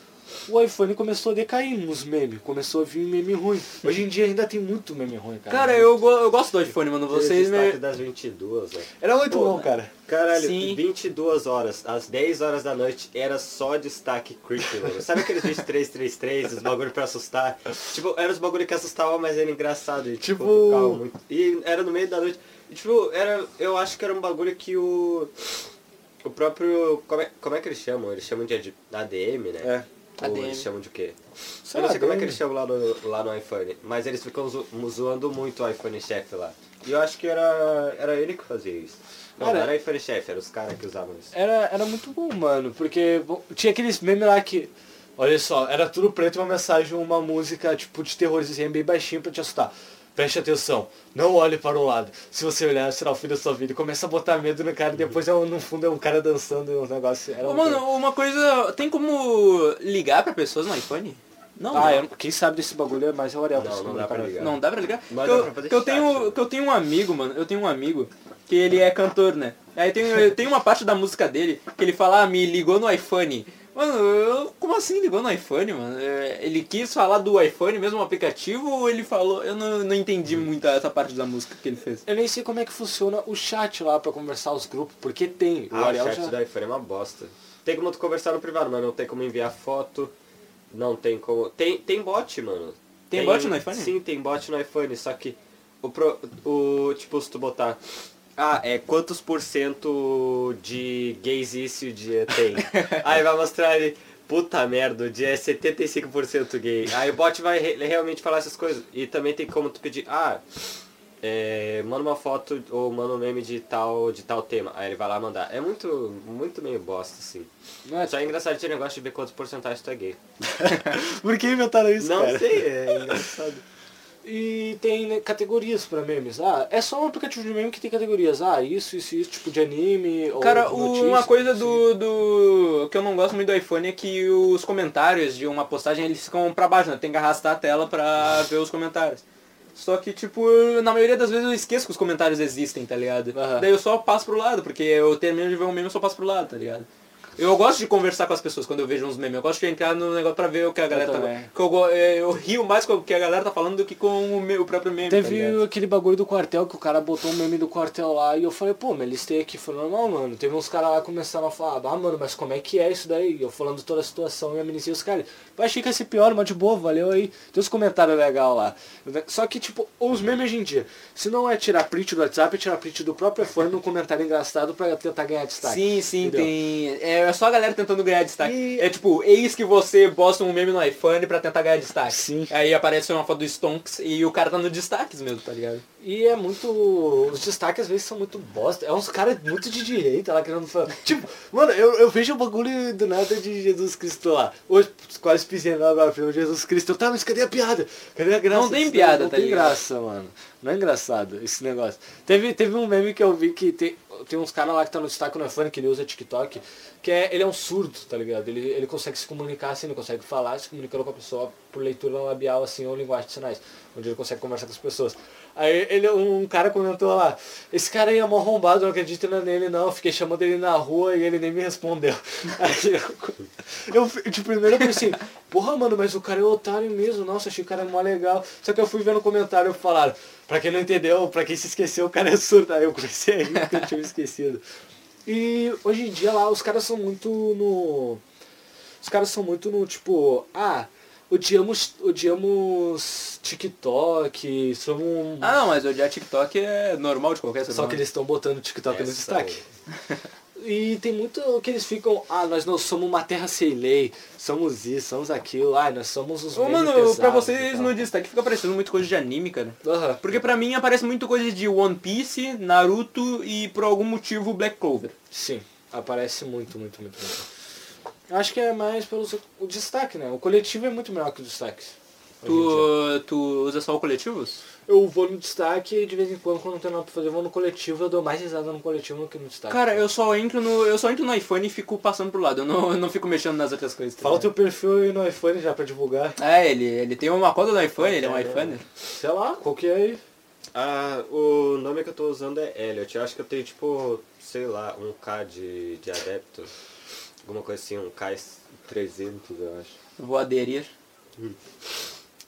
o iPhone começou a decair nos memes, começou a vir meme ruim. Hoje em dia ainda tem muito meme ruim, cara. Cara, eu, go- eu gosto do iPhone, mano, vocês destaque me... das 22, ó. Era muito Pô, bom, cara. Caralho, Sim. 22 horas, às 10 horas da noite, era só destaque creepy, mano. Sabe aqueles 2333, os bagulho pra assustar? Tipo, era os bagulho que assustavam, mas era engraçado. E, tipo, Tipo-. E era no meio da noite. E, tipo, era, eu acho que era um bagulho que o... O próprio... Como é, como é que eles chamam? Eles chamam de AD- ADM, né? É. Ou ADM. eles chamam de quê? Sei eu não sei como é que eles chamam lá no, lá no iPhone, mas eles ficam zo- zoando muito o iPhone chefe lá. E eu acho que era, era ele que fazia isso. Não, Cara, não era iPhone chefe, eram os caras que usavam isso. Era, era muito bom, mano, porque bom, tinha aqueles memes lá que. Olha só, era tudo preto, uma mensagem, uma música tipo de terrorzinho bem baixinho pra te assustar. Preste atenção, não olhe para o lado. Se você olhar, será o fim da sua vida. E começa a botar medo no cara e depois é, um- no fundo é um cara dançando e um negócio. Era mano, uma coisa, tem como ligar pra pessoas no iPhone? Não, Ah, não. eu- quem sabe desse bagulho é mais o Ariel. Não, não dá pra ligar. Não dá pra ligar? Mas que, dá eu, pra que eu tenho, né? que eu tenho um amigo, mano. Eu tenho um amigo que ele é cantor, né? Aí tem, eu tenho uma parte da música dele que ele fala, ah, me ligou no iPhone. Mano, eu, como assim ligou no iPhone, mano? É, Ele quis falar do iPhone, mesmo o aplicativo, ou ele falou... Eu não, não entendi muito essa parte da música que ele fez. Eu nem sei como é que funciona o chat lá pra conversar os grupos, porque tem. O Ah, o Ariel chat já... do iPhone é uma bosta. Tem como tu conversar no privado, mas não tem como enviar foto. Não tem como... Tem, tem bot, mano. Tem bot no iPhone? Sim, tem bot no iPhone, só que o, pro, o tipo, se tu botar... Ah, é quantos por cento de gays isso o dia tem? Aí vai mostrar ele... Puta merda, o dia é 75% gay. Aí o bot vai re- realmente falar essas coisas. E também tem como tu pedir... Ah, é, manda uma foto ou manda um meme de tal, de tal tema. Aí ele vai lá mandar. É muito, muito meio bosta, assim. Não é Só é engraçado esse negócio de ver quantos porcentagens tu é gay. Por que inventaram isso, Não cara? sei, é engraçado. E tem né, categorias pra memes. Ah, é só um aplicativo de meme que tem categorias. Ah, isso, isso, isso, tipo de anime. ou Cara, de o- notícia, uma coisa assim. do, do. que eu não gosto muito do iPhone é que os comentários de uma postagem eles ficam pra baixo, né? Tem que arrastar a tela pra ver os comentários. Só que, tipo, na maioria das vezes eu esqueço que os comentários existem, tá ligado? Aham. Daí eu só passo pro lado, porque eu termino de ver um meme e só passo pro lado, tá ligado? Eu gosto de conversar com as pessoas quando eu vejo uns memes. Eu gosto de entrar no negócio pra ver o que a galera tá que eu, go- é, eu rio mais com o que a galera tá falando do que com o, meu, próprio meme. tá Teve ligado? aquele bagulho do quartel que o cara botou um meme do quartel lá e eu falei, pô, mas listei aqui, foi normal, mano. Teve uns caras lá que começaram a falar, ah, mano, mas como é que é isso daí? Eu falando toda a situação e amenizei os caras. Eu achei que ia ser pior, mas de boa, valeu aí. Tem uns comentários legais lá. Só que, tipo, os memes hoje em dia, se não é tirar print do WhatsApp, é tirar print do próprio iPhone num comentário engraçado pra tentar ganhar destaque. Sim, sim, Entendeu? tem. É só a galera tentando ganhar destaque. E- É tipo, eis que você posta um meme no iPhone pra tentar ganhar destaque. Sim. Aí aparece uma foto do Stonks e o cara tá no destaques mesmo, tá ligado? E é muito. Os destaques às vezes são muito bosta. É uns caras muito de direita lá querendo falar. Tipo, mano, eu, eu vejo o bagulho do nada de Jesus Cristo lá. Hoje quase pisei lá agora, Jesus Cristo. Tá, mas cadê a piada? Cadê a graça? Não tem piada, não tá tem ligado? graça, mano. Não é engraçado esse negócio. Teve, teve um meme que eu vi que tem, tem uns caras lá que tá no destaque no iPhone que ele usa TikTok, que é, ele é um surdo, tá ligado? Ele, ele consegue se comunicar assim, ele consegue falar, se comunicando com a pessoa por leitura labial assim ou linguagem de sinais, onde ele consegue conversar com as pessoas. Aí ele, um cara comentou lá, esse cara aí é mó arrombado, não acredito nele não, fiquei chamando ele na rua e ele nem me respondeu. Aí eu, eu de primeiro eu pensei, porra mano, mas o cara é otário mesmo, nossa, achei o cara mó legal. Só que eu fui ver no comentário e falaram, pra quem não entendeu, pra quem se esqueceu, o cara é surdo. Aí eu comecei a rir porque eu tinha me esquecido. E hoje em dia lá os caras são muito no. Os caras são muito no tipo, ah, odiamos, odiamos TikTok, somos. Ah não, mas odiar TikTok é normal de qualquer Só que eles estão botando TikTok no Essa destaque. E tem muito que eles ficam, ah, nós não somos uma terra sem lei, somos isso, somos aquilo, ah, nós somos os Ô, mano, pesados pra vocês no destaque fica aparecendo muito coisa de anime, cara. Porque pra mim aparece muito coisa de One Piece, Naruto e por algum motivo Black Clover. Sim, aparece muito, muito, muito, muito. Acho que é mais pelo o destaque, né? O coletivo é muito melhor que o destaque. Tu, tu usa só o coletivos? Eu vou no destaque e de vez em quando, quando não tem nada pra fazer, eu vou no coletivo, eu dou mais risada no coletivo do que no destaque. Cara, eu só entro no. Eu só entro no iPhone e fico passando pro lado. Eu não, eu não fico mexendo nas outras coisas. tá Fala o teu perfil aí no iPhone já pra divulgar. É, ele, ele tem uma conta do iPhone, ele é um É, iPhone. Sei lá, qual que é aí? Ah, o nome que eu tô usando é Elliot. Eu acho que eu tenho tipo, sei lá, um K de, de adepto. Alguma coisa assim, um K300 eu acho. Vou aderir.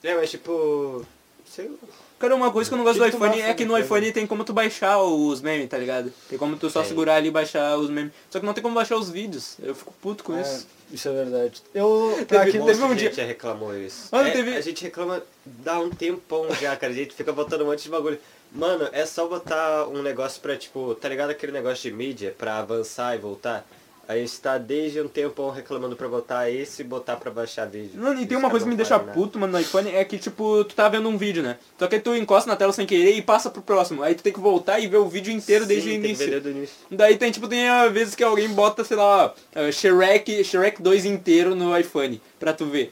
É, mas tipo, sei lá. Cara, uma coisa que eu não gosto do tu iPhone é que no iPhone? tem como tu baixar os memes, tá ligado? Tem como tu só segurar ali e baixar os memes. Só que não tem como baixar os vídeos. Eu fico puto com É, isso. isso é verdade. Eu, Teve- pra teve um a dia- gente já reclamou isso. Mano, É, teve- A gente reclama dá um tempão já, cara. A gente fica botando um monte de bagulho. Mano, é só botar um negócio pra, tipo, tá ligado aquele negócio de mídia pra avançar e voltar? A gente tá desde um tempão reclamando pra botar esse e botar pra baixar vídeo. Mano, e tem uma coisa que me deixa nada. puto, mano, no iPhone, é que, tipo, tu tá vendo um vídeo, né? Só que tu encosta na tela sem querer e passa pro próximo. Aí tu tem que voltar e ver o vídeo inteiro desde o Sim, início. desde o início. Daí tem, tipo, tem vezes que alguém bota, sei lá, ah, Shrek, Shrek 2 inteiro no iPhone, pra tu ver.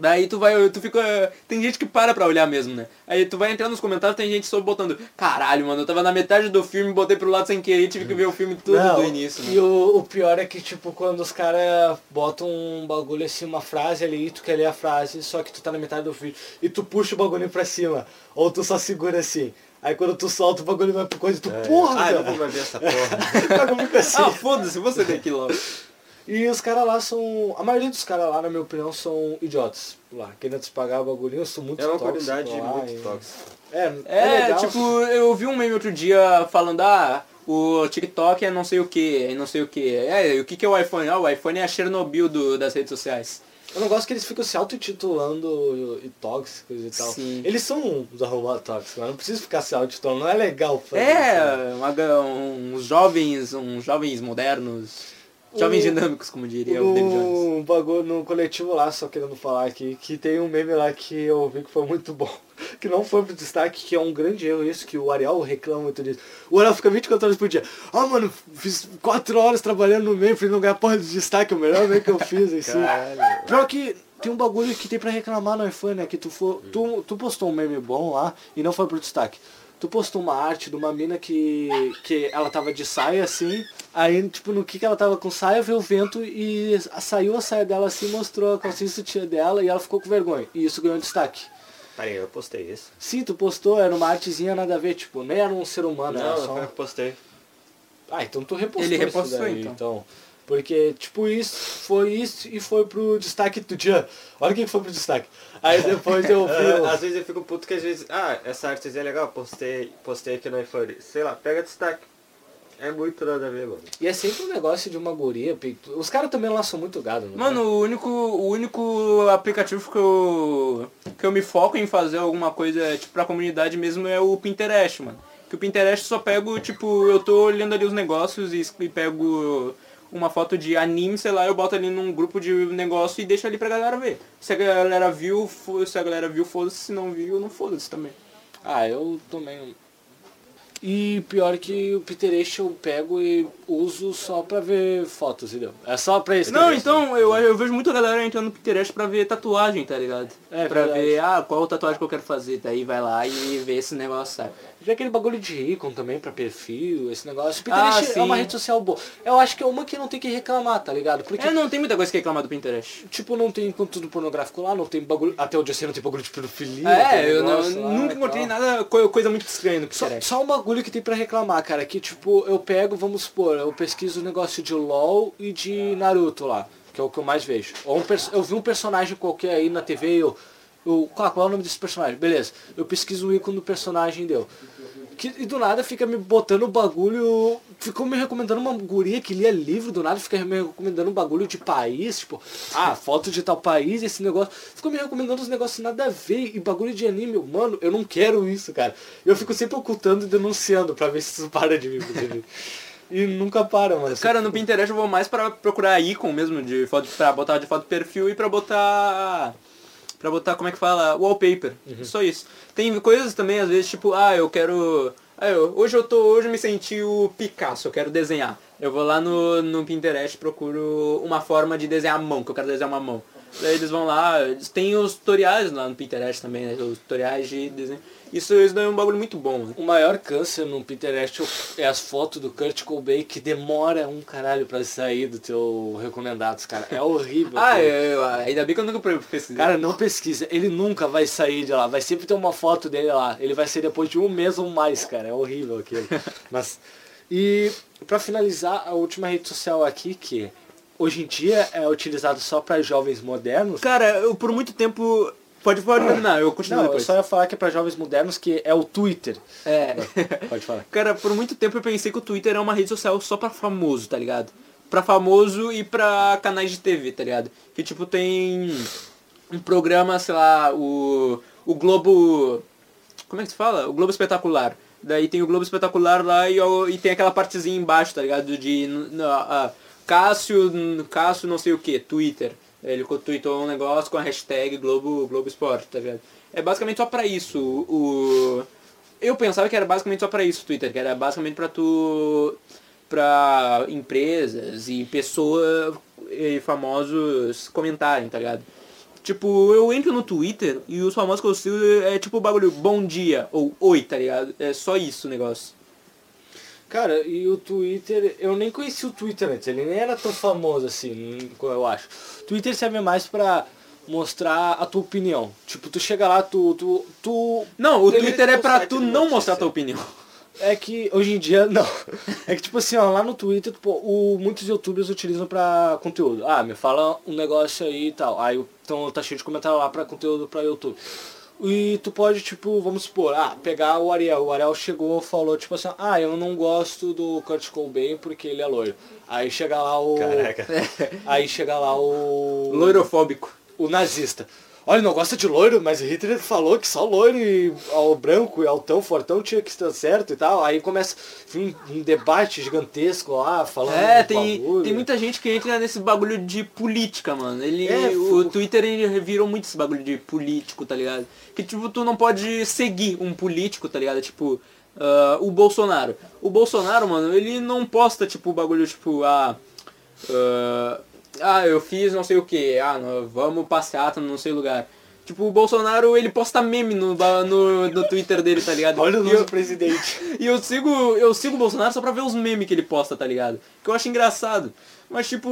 Daí tu vai, tu fica. Tem gente que para pra olhar mesmo, né? Aí tu vai entrar nos comentários, tem gente só botando, caralho, mano, eu tava na metade do filme, botei pro lado sem querer e tive que ver o filme tudo Não, do início. E né? o, o pior é que, tipo, quando os caras botam um bagulho assim, uma frase ali, e tu quer ler a frase, só que tu tá na metade do vídeo, e tu puxa o bagulho pra cima, ou tu só segura assim. Aí quando tu solta o bagulho vai pro coisa, tu, É. porra, Ah, eu não vou ver essa porra. Muito assim. Ah, foda-se, você tem que ir logo. E os caras lá são. A maioria dos caras lá, na minha opinião, são idiotas. Lá, querendo se pagar o bagulhinho, são muito É uma tóxicos qualidade lá, muito e- tóxica. É, é, É, legal. tipo, eu vi um meme outro dia falando, ah, o TikTok é não sei o que, é não sei o que. É, o que, que é o iPhone? Ah, o iPhone é a Chernobyl do, das redes sociais. Eu não gosto que eles ficam se auto-intitulando e tóxicos e tal. Sim. Eles são uns arrombados tóxicos, mas não precisa ficar se auto-intitulando, não é legal fazer isso, né? É, uma ga- uns jovens, uns jovens modernos, jovens O- dinâmicos, como diria o David Jones. No bagulho no coletivo lá, só querendo falar aqui, que tem um meme lá que eu vi que foi muito bom. que não foi pro destaque, que é um grande erro isso, que o Ariel reclama muito disso. O Ariel fica 24 horas por dia. Ah, mano, fiz 4 horas trabalhando no pra ele não ganhar porra de destaque, o melhor meio que eu fiz, assim. Caralho. Pior que tem um bagulho que tem pra reclamar no iPhone, né? Que tu, for, tu, tu postou um meme bom lá e não foi pro destaque. Tu postou uma arte de uma mina que, que ela tava de saia assim, aí tipo no que que ela tava com saia, veio o vento e saiu a saia dela assim, mostrou a calcinha sutiã dela e ela ficou com vergonha. E isso ganhou destaque. Peraí, eu postei isso. Sim, tu postou, era uma artezinha nada a ver, tipo, nem era um ser humano, era Não, só um- foi eu que postei. ah, então tu repostou Ele isso repostou, daí, então. Porque, tipo, isso foi isso e foi pro destaque do dia. Olha o que foi pro destaque. Aí depois eu vi. às vezes eu fico puto que às vezes, ah, essa artezinha é legal, postei, postei aqui no iPhone. Sei lá, pega destaque. É muito nada a ver, mano. E é sempre um negócio de uma guria. Os caras também são muito gado, né? Mano, o único, o único aplicativo que eu, que eu me foco em fazer alguma coisa, tipo, pra comunidade mesmo é o Pinterest, mano. Que o Pinterest só pego, tipo, eu tô olhando ali os negócios e, e pego uma foto de anime, sei lá, eu boto ali num grupo de negócio e deixo ali pra galera ver. Se a galera viu, se a galera viu, foda-se, se não viu, não foda-se também. Ah, eu também. E pior que o Pinterest eu pego e uso só pra ver fotos, entendeu? É só pra isso. Não, então, eu, eu vejo muita galera entrando no Pinterest pra ver tatuagem, tá ligado? É, pra verdade. ver, ah, qual tatuagem que eu quero fazer. Daí vai lá e vê esse negócio, sabe? Já aquele bagulho de ícone também pra perfil, esse negócio. O Pinterest Ah, é uma rede social boa. Eu acho que é uma que não tem que reclamar, tá ligado? Porque, É, não tem muita coisa que reclamar do Pinterest. tipo, não tem conteúdo pornográfico lá, não tem bagulho. Até onde eu sei não tem bagulho de pedofilia. É, tem eu não- lá nunca e encontrei tal. nada, co- coisa muito estranha no Só, Pinterest. só um bagulho que tem pra reclamar, cara, que tipo, eu pego, vamos supor, eu pesquiso o negócio de LOL e de Naruto lá, que é o que eu mais vejo. Ou um eu vi um personagem qualquer aí na TV e eu, eu qual, é o nome desse personagem? Beleza, eu pesquiso o ícone do personagem deu. Que, e do nada fica me botando o bagulho. Ficou me recomendando uma guria que lia livro, do nada fica me recomendando um bagulho de país, tipo, ah, foto de tal país, esse negócio. Ficou me recomendando uns negócios nada a ver e bagulho de anime. Mano, eu não quero isso, cara. Eu fico sempre ocultando e denunciando pra ver se isso para de inclusive. E nunca para, mano. Cara, no Pinterest eu vou mais pra procurar ícone mesmo, de foto, pra botar de foto perfil e pra botar... Pra botar, como é que fala? Wallpaper. Só isso. Tem coisas também, às vezes, tipo, ah, eu quero... Ah, eu, hoje eu tô, hoje eu me senti o Picasso, eu quero desenhar. Eu vou lá no, no Pinterest procuro uma forma de desenhar a mão, que eu quero desenhar uma mão. Daí eles vão lá, eles têm os tutoriais lá no Pinterest também, né? Os tutoriais de desenho. Isso, isso daí é um bagulho muito bom, né? O maior câncer no Pinterest é as fotos do Kurt Cobain que demora um caralho pra sair do teu recomendados, cara. É horrível. Ah, eu, eu- ainda bem que eu nunca pesquisei. Cara, não pesquisa. Ele nunca vai sair de lá. Vai sempre ter uma foto dele lá. Ele vai sair depois de um mês ou mais, cara. É horrível aquilo. Mas. E pra finalizar, a última rede social aqui, que hoje em dia é utilizado só pra jovens modernos. Cara, eu por muito tempo. Pode, pode terminar, eu continuo Não, eu depois. só ia falar que é pra jovens modernos, que é o Twitter. É. Pode falar. Cara, por muito tempo eu pensei que o Twitter é uma rede social só pra famoso, tá ligado? Pra famoso e pra canais de TV, tá ligado? Que tipo tem um programa, sei lá, o, o Globo. Como é que se fala? O Globo Espetacular. Daí tem o Globo Espetacular lá e, e tem aquela partezinha embaixo, tá ligado? De n- ah, Cássio, Cássio não sei o que, Twitter. Ele tweetou um negócio com a hashtag Globo, Globo Esporte, tá ligado? É basicamente só pra isso. O, eu pensava que era basicamente só pra isso o Twitter, que era basicamente pra tu. pra empresas e pessoas e famosos comentarem, tá ligado? Tipo, eu entro no Twitter e os famosos que eu sigo é tipo o bagulho bom dia ou oi, tá ligado? É só isso o negócio. Cara, e o Twitter, eu nem conheci o Twitter antes, ele nem era tão famoso assim, eu acho. Twitter serve mais pra mostrar a tua opinião. Tipo, tu chega lá, tu. tu, tu Não, o Twitter ter é um pra tu não mostrar tua opinião. é que hoje em dia não. É que tipo assim, ó, lá no Twitter, pô, o, muitos youtubers utilizam pra conteúdo. Ah, me fala um negócio aí e tal. Aí então tá cheio de comentário lá pra conteúdo pra YouTube. E tu pode, tipo, vamos supor, ah, pegar o Ariel. O Ariel chegou e falou, tipo assim, ah, eu não gosto do Kurt Cobain porque ele é loiro. Aí chega lá o. Caraca. Aí chega lá o. Loirofóbico. O nazista. Olha, não gosta de loiro, mas o Hitler falou que só loiro e ao branco e altão, fortão tinha que estar certo e tal. Aí começa enfim, um debate gigantesco lá, falando É, tem, bagulho. tem muita gente que entra nesse bagulho de política, mano. Ele, É, o fu- Twitter ele virou muito esse bagulho de político, tá ligado? Que tipo, tu não pode seguir um político, tá ligado? Tipo, ah, o Bolsonaro. O Bolsonaro, mano, ele não posta, tipo, o bagulho, tipo, ah, ah, ah, eu fiz não sei o que, ah, não, vamos passeata no não sei lugar. Tipo, o Bolsonaro, ele posta meme no, no, no Twitter dele, tá ligado? Olha o nosso eu- presidente. e eu sigo, eu sigo o Bolsonaro só pra ver os memes que ele posta, tá ligado? Que eu acho engraçado. Mas tipo,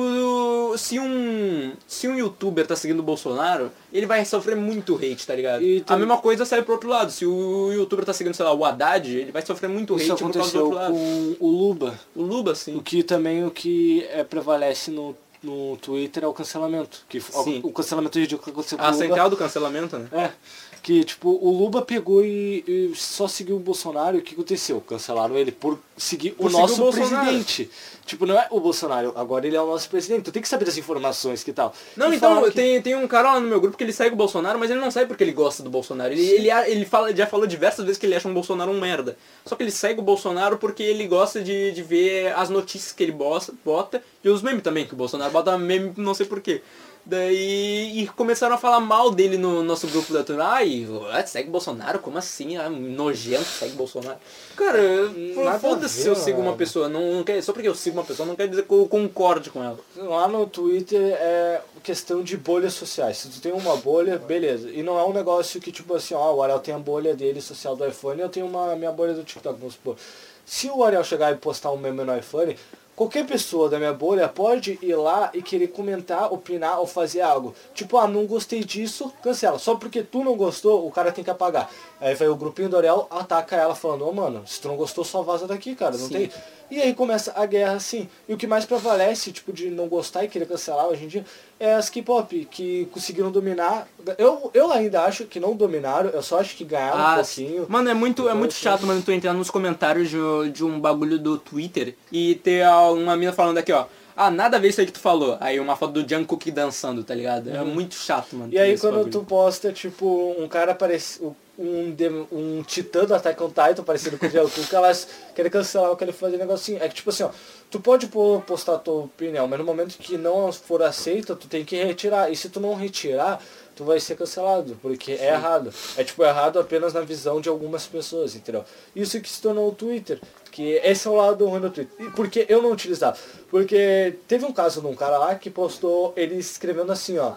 se um. Se um youtuber tá seguindo o Bolsonaro, ele vai sofrer muito hate, tá ligado? E A mesma coisa sai pro outro lado. Se o youtuber tá seguindo, sei lá, o Haddad, ele vai sofrer muito hate Isso por causa do aconteceu outro lado. com o Luba. O Luba, O sim. que também o que é, prevalece no, no Twitter é o cancelamento. Que, Sim. O cancelamento ridículo que aconteceu com A o Luba. central do cancelamento, né? É. Que, tipo, o Luba pegou e, e só seguiu o Bolsonaro e o que aconteceu? Cancelaram ele por seguir Por o seguir nosso o presidente. Tipo, não é o Bolsonaro, agora ele é o nosso presidente. Tu tem que saber das informações que tal. Não, E então, que- tem, tem um cara lá no meu grupo que ele segue o Bolsonaro, mas ele não segue porque ele gosta do Bolsonaro. Ele, ele, ele fala, já falou diversas vezes que ele acha um Bolsonaro um merda. Só que ele segue o Bolsonaro porque ele gosta de, de ver as notícias que ele bosta, bota e os memes também, que o Bolsonaro bota meme não sei porquê. Daí e começaram a falar mal dele no nosso grupo da turma. Ai, segue Bolsonaro? Como assim? Ah, nojento, segue Bolsonaro. Cara, a foda-se se eu sigo uma pessoa. Não, não quer, só porque eu sigo uma pessoa não quer dizer que eu concorde com ela. Lá no Twitter é questão de bolhas sociais. Se tu tem uma bolha, beleza. E não é um negócio que, tipo assim, ó, o Ariel tem a bolha dele social do iPhone eu tenho uma minha bolha do TikTok, vamos supor. Se o Ariel chegar e postar um meme no iPhone, qualquer pessoa da minha bolha pode ir lá e querer comentar, opinar ou fazer algo. Tipo, ah, não gostei disso, cancela. Só porque tu não gostou, o cara tem que apagar. Aí vai o grupinho do Ariel, ataca ela falando, ô mano, se tu não gostou, só vaza daqui, cara. Não Sim. tem. E aí começa a guerra assim. E o que mais prevalece, tipo, de não gostar e querer cancelar hoje em dia, é as K-pop, que conseguiram dominar. Eu, eu ainda acho que não dominaram, eu só acho que ganharam um Ah, pouquinho. Mano, é muito, é muito chato, mano, tu entrar nos comentários de, de um bagulho do Twitter e ter uma mina falando aqui, ó. Ah, nada a ver isso aí que tu falou. Aí uma foto do Jungkook dançando, tá ligado? É muito chato, mano. Uhum. E aí quando bagulho. tu posta, tipo, um cara parece. Um, um titã do Attack on Titan parecido com o Jungkook, elas querem cancelar o que ele fazia negocinho. É que tipo assim, ó, tu pode postar a tua opinião, mas no momento que não for aceita, tu tem que retirar. E se tu não retirar, tu vai ser cancelado, porque é errado. É tipo errado apenas na visão de algumas pessoas, entendeu? Isso que se tornou o Twitter. Que esse é o lado ruim do Twitter. E por que eu não utilizava? Porque teve um caso de um cara lá que postou ele escrevendo assim, ó.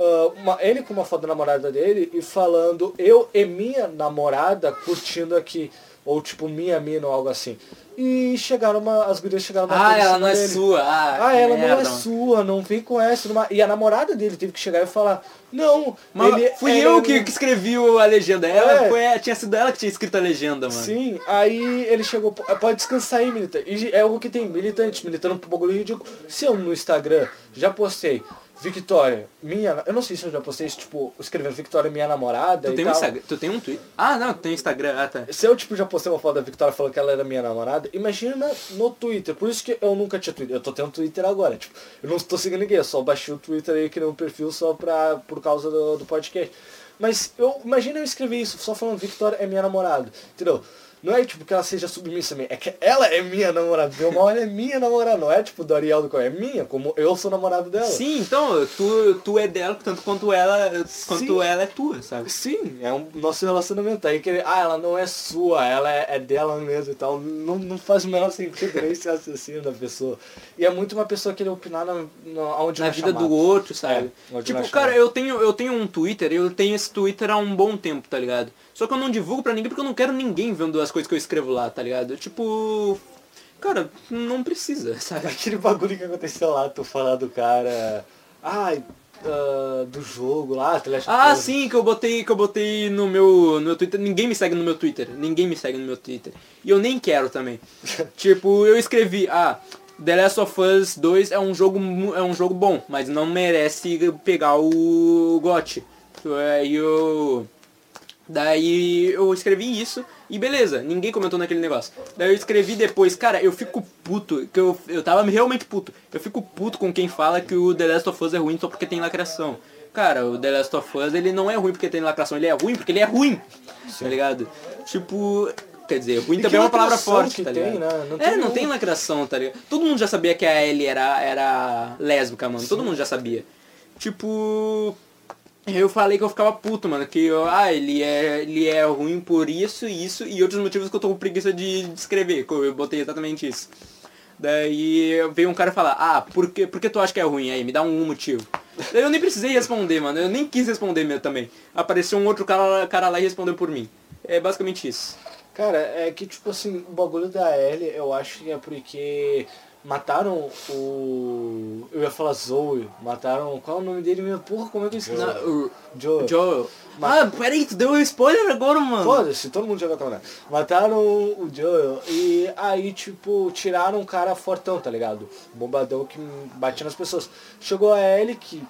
ah, uma- ele com uma foto da namorada dele e falando eu e minha namorada curtindo aqui. Ou tipo minha mina ou algo assim. E chegaram uma. As gurias chegaram Ah, batendo em ela não é dele. sua. Ah, Ah, ela merda, não é sua, não vem com essa. E a namorada dele teve que chegar e falar, não, Mas ele fui eu que, que escrevi a legenda. Ela É. foi, tinha sido ela que tinha escrito a legenda, mano. Sim, aí ele chegou, "Pô, pode descansar aí, militante. E é o que tem, militante, militando pro bagulho ridículo. Se eu no Instagram já postei, Victoria, minha, eu não sei se eu já postei isso, tipo, escrevendo Victoria, minha namorada Tu tem, um. Instagram, tu tem um Twitter? Ah, não, tu tem Instagram. Ah, tá. Se eu, tipo, já postei uma foto da Victoria falando que ela era minha namorada, imagina no Twitter. Por isso que eu nunca tinha Twitter. Eu tô tendo Twitter agora, tipo, eu não tô seguindo ninguém, eu só baixei o Twitter aí, criei um perfil só pra, por causa do, do podcast. Mas eu imagina eu escrever isso, só falando Victoria é minha namorada, entendeu? Não é tipo que ela seja submissa a mim, é que ela é minha namorada. Meu mal é minha namorada, não é tipo do Ariel do Coelho, é minha, como eu sou namorado dela. Sim, então, tu, tu é dela tanto quanto ela, quanto Sim. ela é tua, sabe? Sim, é um nosso relacionamento. Aí que ah, ela não é sua, ela é, é dela mesmo e tal. Não, não faz o menor sentido nem esse raciocínio da pessoa. E é muito uma pessoa querer opinar na, na, na é vida do outro, sabe? É, não é tipo, cara, eu tenho, eu tenho um Twitter, eu tenho esse Twitter há um bom tempo, tá ligado? Só que eu não divulgo pra ninguém porque eu não quero ninguém vendo as coisas que eu escrevo lá, tá ligado? Tipo, cara, não precisa, sabe? Aquele bagulho que aconteceu lá, tu falar do cara. Ai, ah, do jogo lá, of Ah, sim, que eu botei, que eu botei no meu, no meu Twitter. Ninguém me segue no meu Twitter. Ninguém me segue no meu Twitter. E eu nem quero também. tipo, eu escrevi, ah, The Last of Us 2 é um jogo é um jogo bom, mas não merece pegar o GOT. Aí eu Daí eu escrevi isso e beleza, ninguém comentou naquele negócio. Daí eu escrevi depois, cara, eu fico puto, que eu, eu tava realmente puto. Eu fico puto com quem fala que o The Last of Us é ruim só porque tem lacração. cara, o The Last of Us, ele não é ruim porque tem lacração, ele é ruim porque ele é ruim, tá ligado? Tipo, quer dizer, ruim também é uma palavra forte, tá tem, ligado? né? Não é, não nenhum. tem lacração, tá ligado? Todo mundo já sabia que a Ellie era, era lésbica, mano, todo mundo já sabia. Tipo, eu falei que eu ficava puto, mano, que eu, ah, ele é, ele é ruim por isso, isso e outros motivos que eu tô com preguiça de descrever, que eu botei exatamente isso. Daí veio um cara falar, ah, por que, por que tu acha que é ruim aí? Me dá um motivo. Daí eu nem precisei responder, mano, eu nem quis responder mesmo também. Apareceu um outro cara, cara lá e respondeu por mim. É basicamente isso. Cara, é que tipo assim, o bagulho da Ellie, eu acho que é porque mataram o. Eu ia falar Zoe, mataram. Qual é o nome dele mesmo? Porra, como é que eu esqueci? Na- o Joe. Joel. Ah, peraí, tu deu um spoiler agora, mano. Foda-se, todo mundo já vai. Mataram o Joel e aí, tipo, tiraram um cara fortão, tá ligado? Bombadão que batia nas pessoas. Chegou a Ellie, que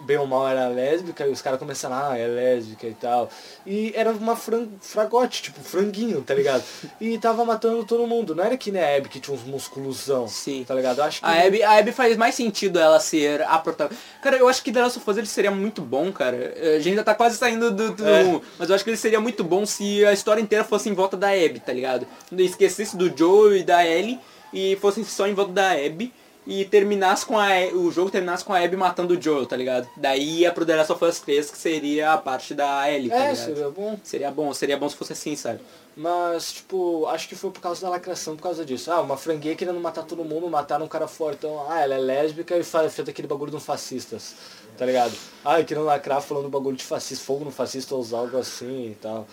bem ou mal era lésbica, e os caras começaram, ah, é lésbica e tal. E era uma fran fragote, tipo, franguinho, tá ligado? E tava matando todo mundo. Não era que nem a Abby que tinha uns musculosão, Sim. tá ligado? Eu acho que... A Abby, a Abby faz mais sentido ela ser a protagonista. Cara, eu acho que The Last of Us ele seria muito bom, cara. A gente já tá quase saindo do, do É. Mas eu acho que ele seria muito bom se a história inteira fosse em volta da Abby, tá ligado? Esquecesse do Joe e da Ellie e fosse só em volta da Abby. E terminasse com a o jogo terminasse com a Abby matando o Joel, tá ligado? Daí ia pro The Last of Us 3, que seria a parte da Ellie, tá É, ligado? seria bom. Seria bom, seria bom se fosse assim, sabe? Mas, tipo, acho que foi por causa da lacração, por causa disso. Ah, uma franguinha querendo matar todo mundo, mataram um cara fortão. Ah, ela é lésbica e fa- fez aquele bagulho de um fascistas, tá ligado? Ah, querendo lacrar falando bagulho de fascista, fogo no fascista ou algo assim e tal.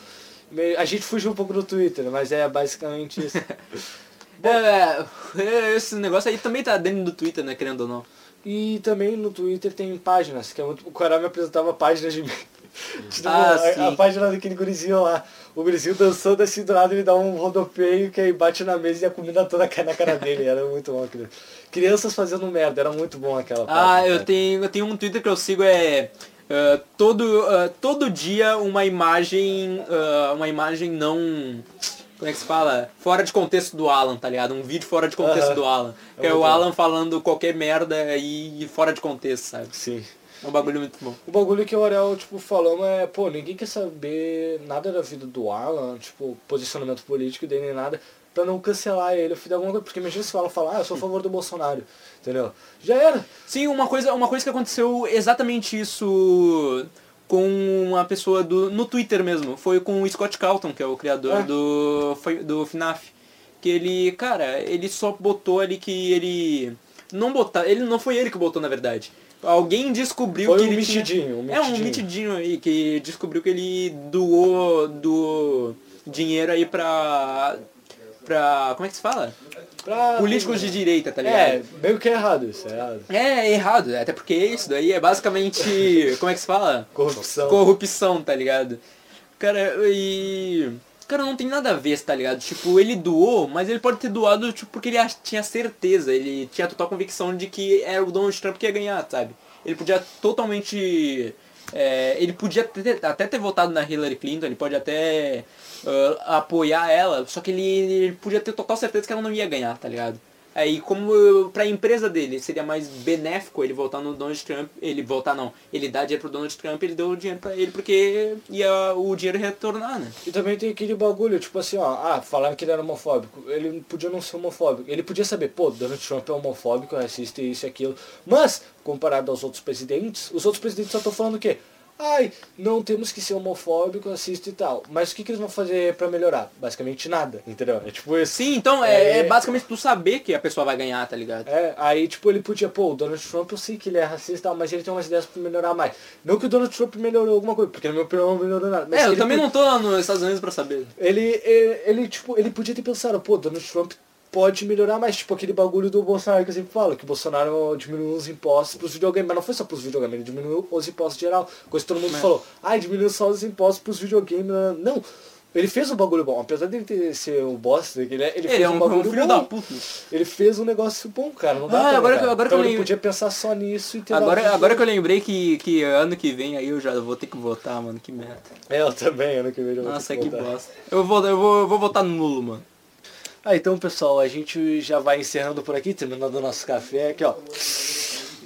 A gente fugiu um pouco do Twitter, mas é basicamente isso. É, é, esse negócio aí também tá dentro do Twitter, né, querendo ou não. E também no Twitter tem páginas, que é muito. O Coral me apresentava páginas de. Tipo, Ah, a, a página daquele gurizinho lá. O gurizinho dançando assim do lado, ele dá um rodopeio que aí bate na mesa e a comida toda cai na cara dele. Era muito bom aquilo. Crianças fazendo merda, era muito bom aquela Ah, página, eu cara. tenho, eu tenho um Twitter que eu sigo é ah, todo, ah, todo dia uma imagem ah, uma imagem não como é que se fala? Fora de contexto do Alan, tá ligado? Um vídeo fora de contexto do Alan. É Que é muito o bom. Alan falando qualquer merda e fora de contexto, sabe? Sim. É um bagulho muito bom. O bagulho que o Ariel, tipo, falou é, pô, ninguém quer saber nada da vida do Alan, tipo, posicionamento político dele nem nada, pra não cancelar ele, fazer alguma coisa. Porque imagina se o Alan falar, ah, eu sou a favor do Bolsonaro, entendeu? Já era. Sim, uma coisa, uma coisa que aconteceu exatamente isso com uma pessoa do, no Twitter mesmo. Foi com o Scott Calton, que é o criador É. do, foi- do FNAF. Que ele, cara, ele só botou ali que ele. Não botar. Ele não foi ele que botou, na verdade. Alguém descobriu Foi que um ele tinha- mitidinho, um É um mitidinho. mitidinho aí, que descobriu que ele doou, doou dinheiro aí pra. Pra. como é que se fala? Pra... Políticos de direita, tá ligado? É, meio que é errado isso, é errado. É errado, até porque isso daí é basicamente. como é que se fala? Corrupção. Corrupção, tá ligado? Cara, e. Cara, não tem nada a ver, tá ligado? Tipo, ele doou, mas ele pode ter doado tipo, porque ele tinha certeza, ele tinha total convicção de que era o Donald Trump que ia ganhar, sabe? Ele podia totalmente. É, ele podia ter- até ter votado na Hillary Clinton, ele pode até ah, apoiar ela, só que ele, ele podia ter total certeza que ela não ia ganhar, tá ligado? Aí como eu- pra empresa dele seria mais benéfico ele votar no Donald Trump, ele votar não, ele dá dinheiro pro Donald Trump, ele deu o dinheiro pra ele porque ia o dinheiro retornar, né? E também tem aquele bagulho, tipo assim, ó, ah, falaram que ele era homofóbico. Ele podia não ser homofóbico. Ele podia saber, pô, Donald Trump é homofóbico, é racista, isso e aquilo. Mas, comparado aos outros presidentes, os outros presidentes só estão falando o quê? Ai, não temos que ser homofóbico, racista e tal. Mas o que, que eles vão fazer pra melhorar? Basicamente nada, entendeu? É tipo isso. Sim, então é, É. é basicamente tu saber que a pessoa vai ganhar, tá ligado? É, aí tipo ele podia, pô, o Donald Trump eu sei que ele é racista, e tal, mas ele tem umas ideias pra melhorar mais. Não que o Donald Trump melhorou alguma coisa, porque na minha opinião não melhorou nada. Mas É, eu também po- não tô lá nos Estados Unidos pra saber. Ele, ele, ele, tipo, ele podia ter pensado, pô, Donald Trump pode melhorar mais, tipo aquele bagulho do Bolsonaro que eu sempre falo, que o Bolsonaro diminuiu os impostos pros videogames, mas não foi só pros videogames, ele diminuiu os impostos geral, coisa que todo mundo É. falou, ai, diminuiu só os impostos pros videogames, não. Ele fez um bagulho bom, apesar dele ter, ser o bosta, ele, ele, Ele fez é um, um, um bagulho filho bom. da puta. Ele fez um negócio bom, cara. Não dá Ah, pra agora que- agora que então eu ele lembro- podia pensar só nisso e ter Agora, agora que eu lembrei que, que ano que vem aí eu já vou ter que votar, mano, que merda. É, eu também, ano que vem eu vou Nossa, ter que voltar. bosta. Eu vou, eu vou, eu vou votar nulo, mano. Ah, então pessoal, a gente já vai encerrando por aqui, terminando o nosso café aqui, ó.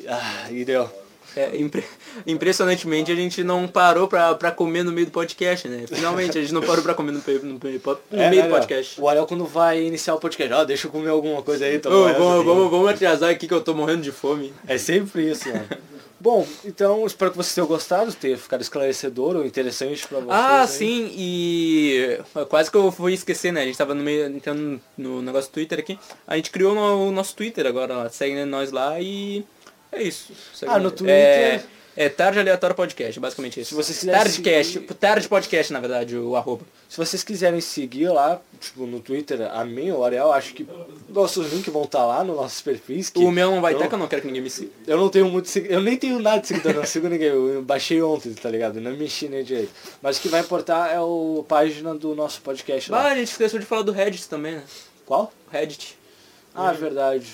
Ah, e deu. É, impre- impressionantemente a gente não parou pra, pra comer no meio do podcast, né? Finalmente, a gente não parou pra comer no, no, no É, meio né, do podcast. O Ariel quando vai iniciar o podcast, ó, deixa eu comer alguma coisa aí, então. Vai, vamos, vamos, vamos atrasar aqui que eu tô morrendo de fome. É sempre isso, mano. Bom, então espero que vocês tenham gostado, ter ficado esclarecedor ou interessante pra vocês. Ah, aí. sim, e quase que eu fui esquecer, né? A gente tava no meio, entrando no negócio do Twitter aqui. A gente criou o nosso Twitter agora, ó. segue nós lá e é isso. Segue- Ah, no Twitter- é Tarde Aleatório Podcast, basicamente isso. Se vocês quiserem Tardecast, seguir- Tarde Podcast, na verdade, o arroba. Se vocês quiserem seguir lá, tipo, no Twitter, a mim o Ariel, acho que nossos links vão estar lá nos nossos perfis. Que O meu não vai ter, que eu não quero que ninguém me siga. Eu não tenho muito Eu nem tenho nada de seguidor, não sigo ninguém. Eu baixei ontem, tá ligado? Não mexi nem direito. Mas o que vai importar é o página do nosso podcast Ah, lá. a gente esqueceu de falar do Reddit também, né? Qual? Reddit. Ah, verdade.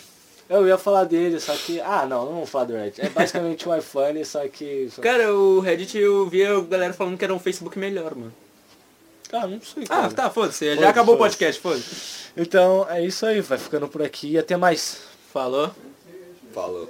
Eu ia falar dele, só que. Ah, não, não vamos falar do Reddit. É basicamente o iPhone, só que. só- Cara, o Reddit eu via a galera falando que era um Facebook melhor, mano. Ah, não sei. Ah, cara. tá, foda-se. Já acabou o foda-se. podcast, foda-se. Então é isso aí, vai ficando por aqui e até mais. Falou. Falou.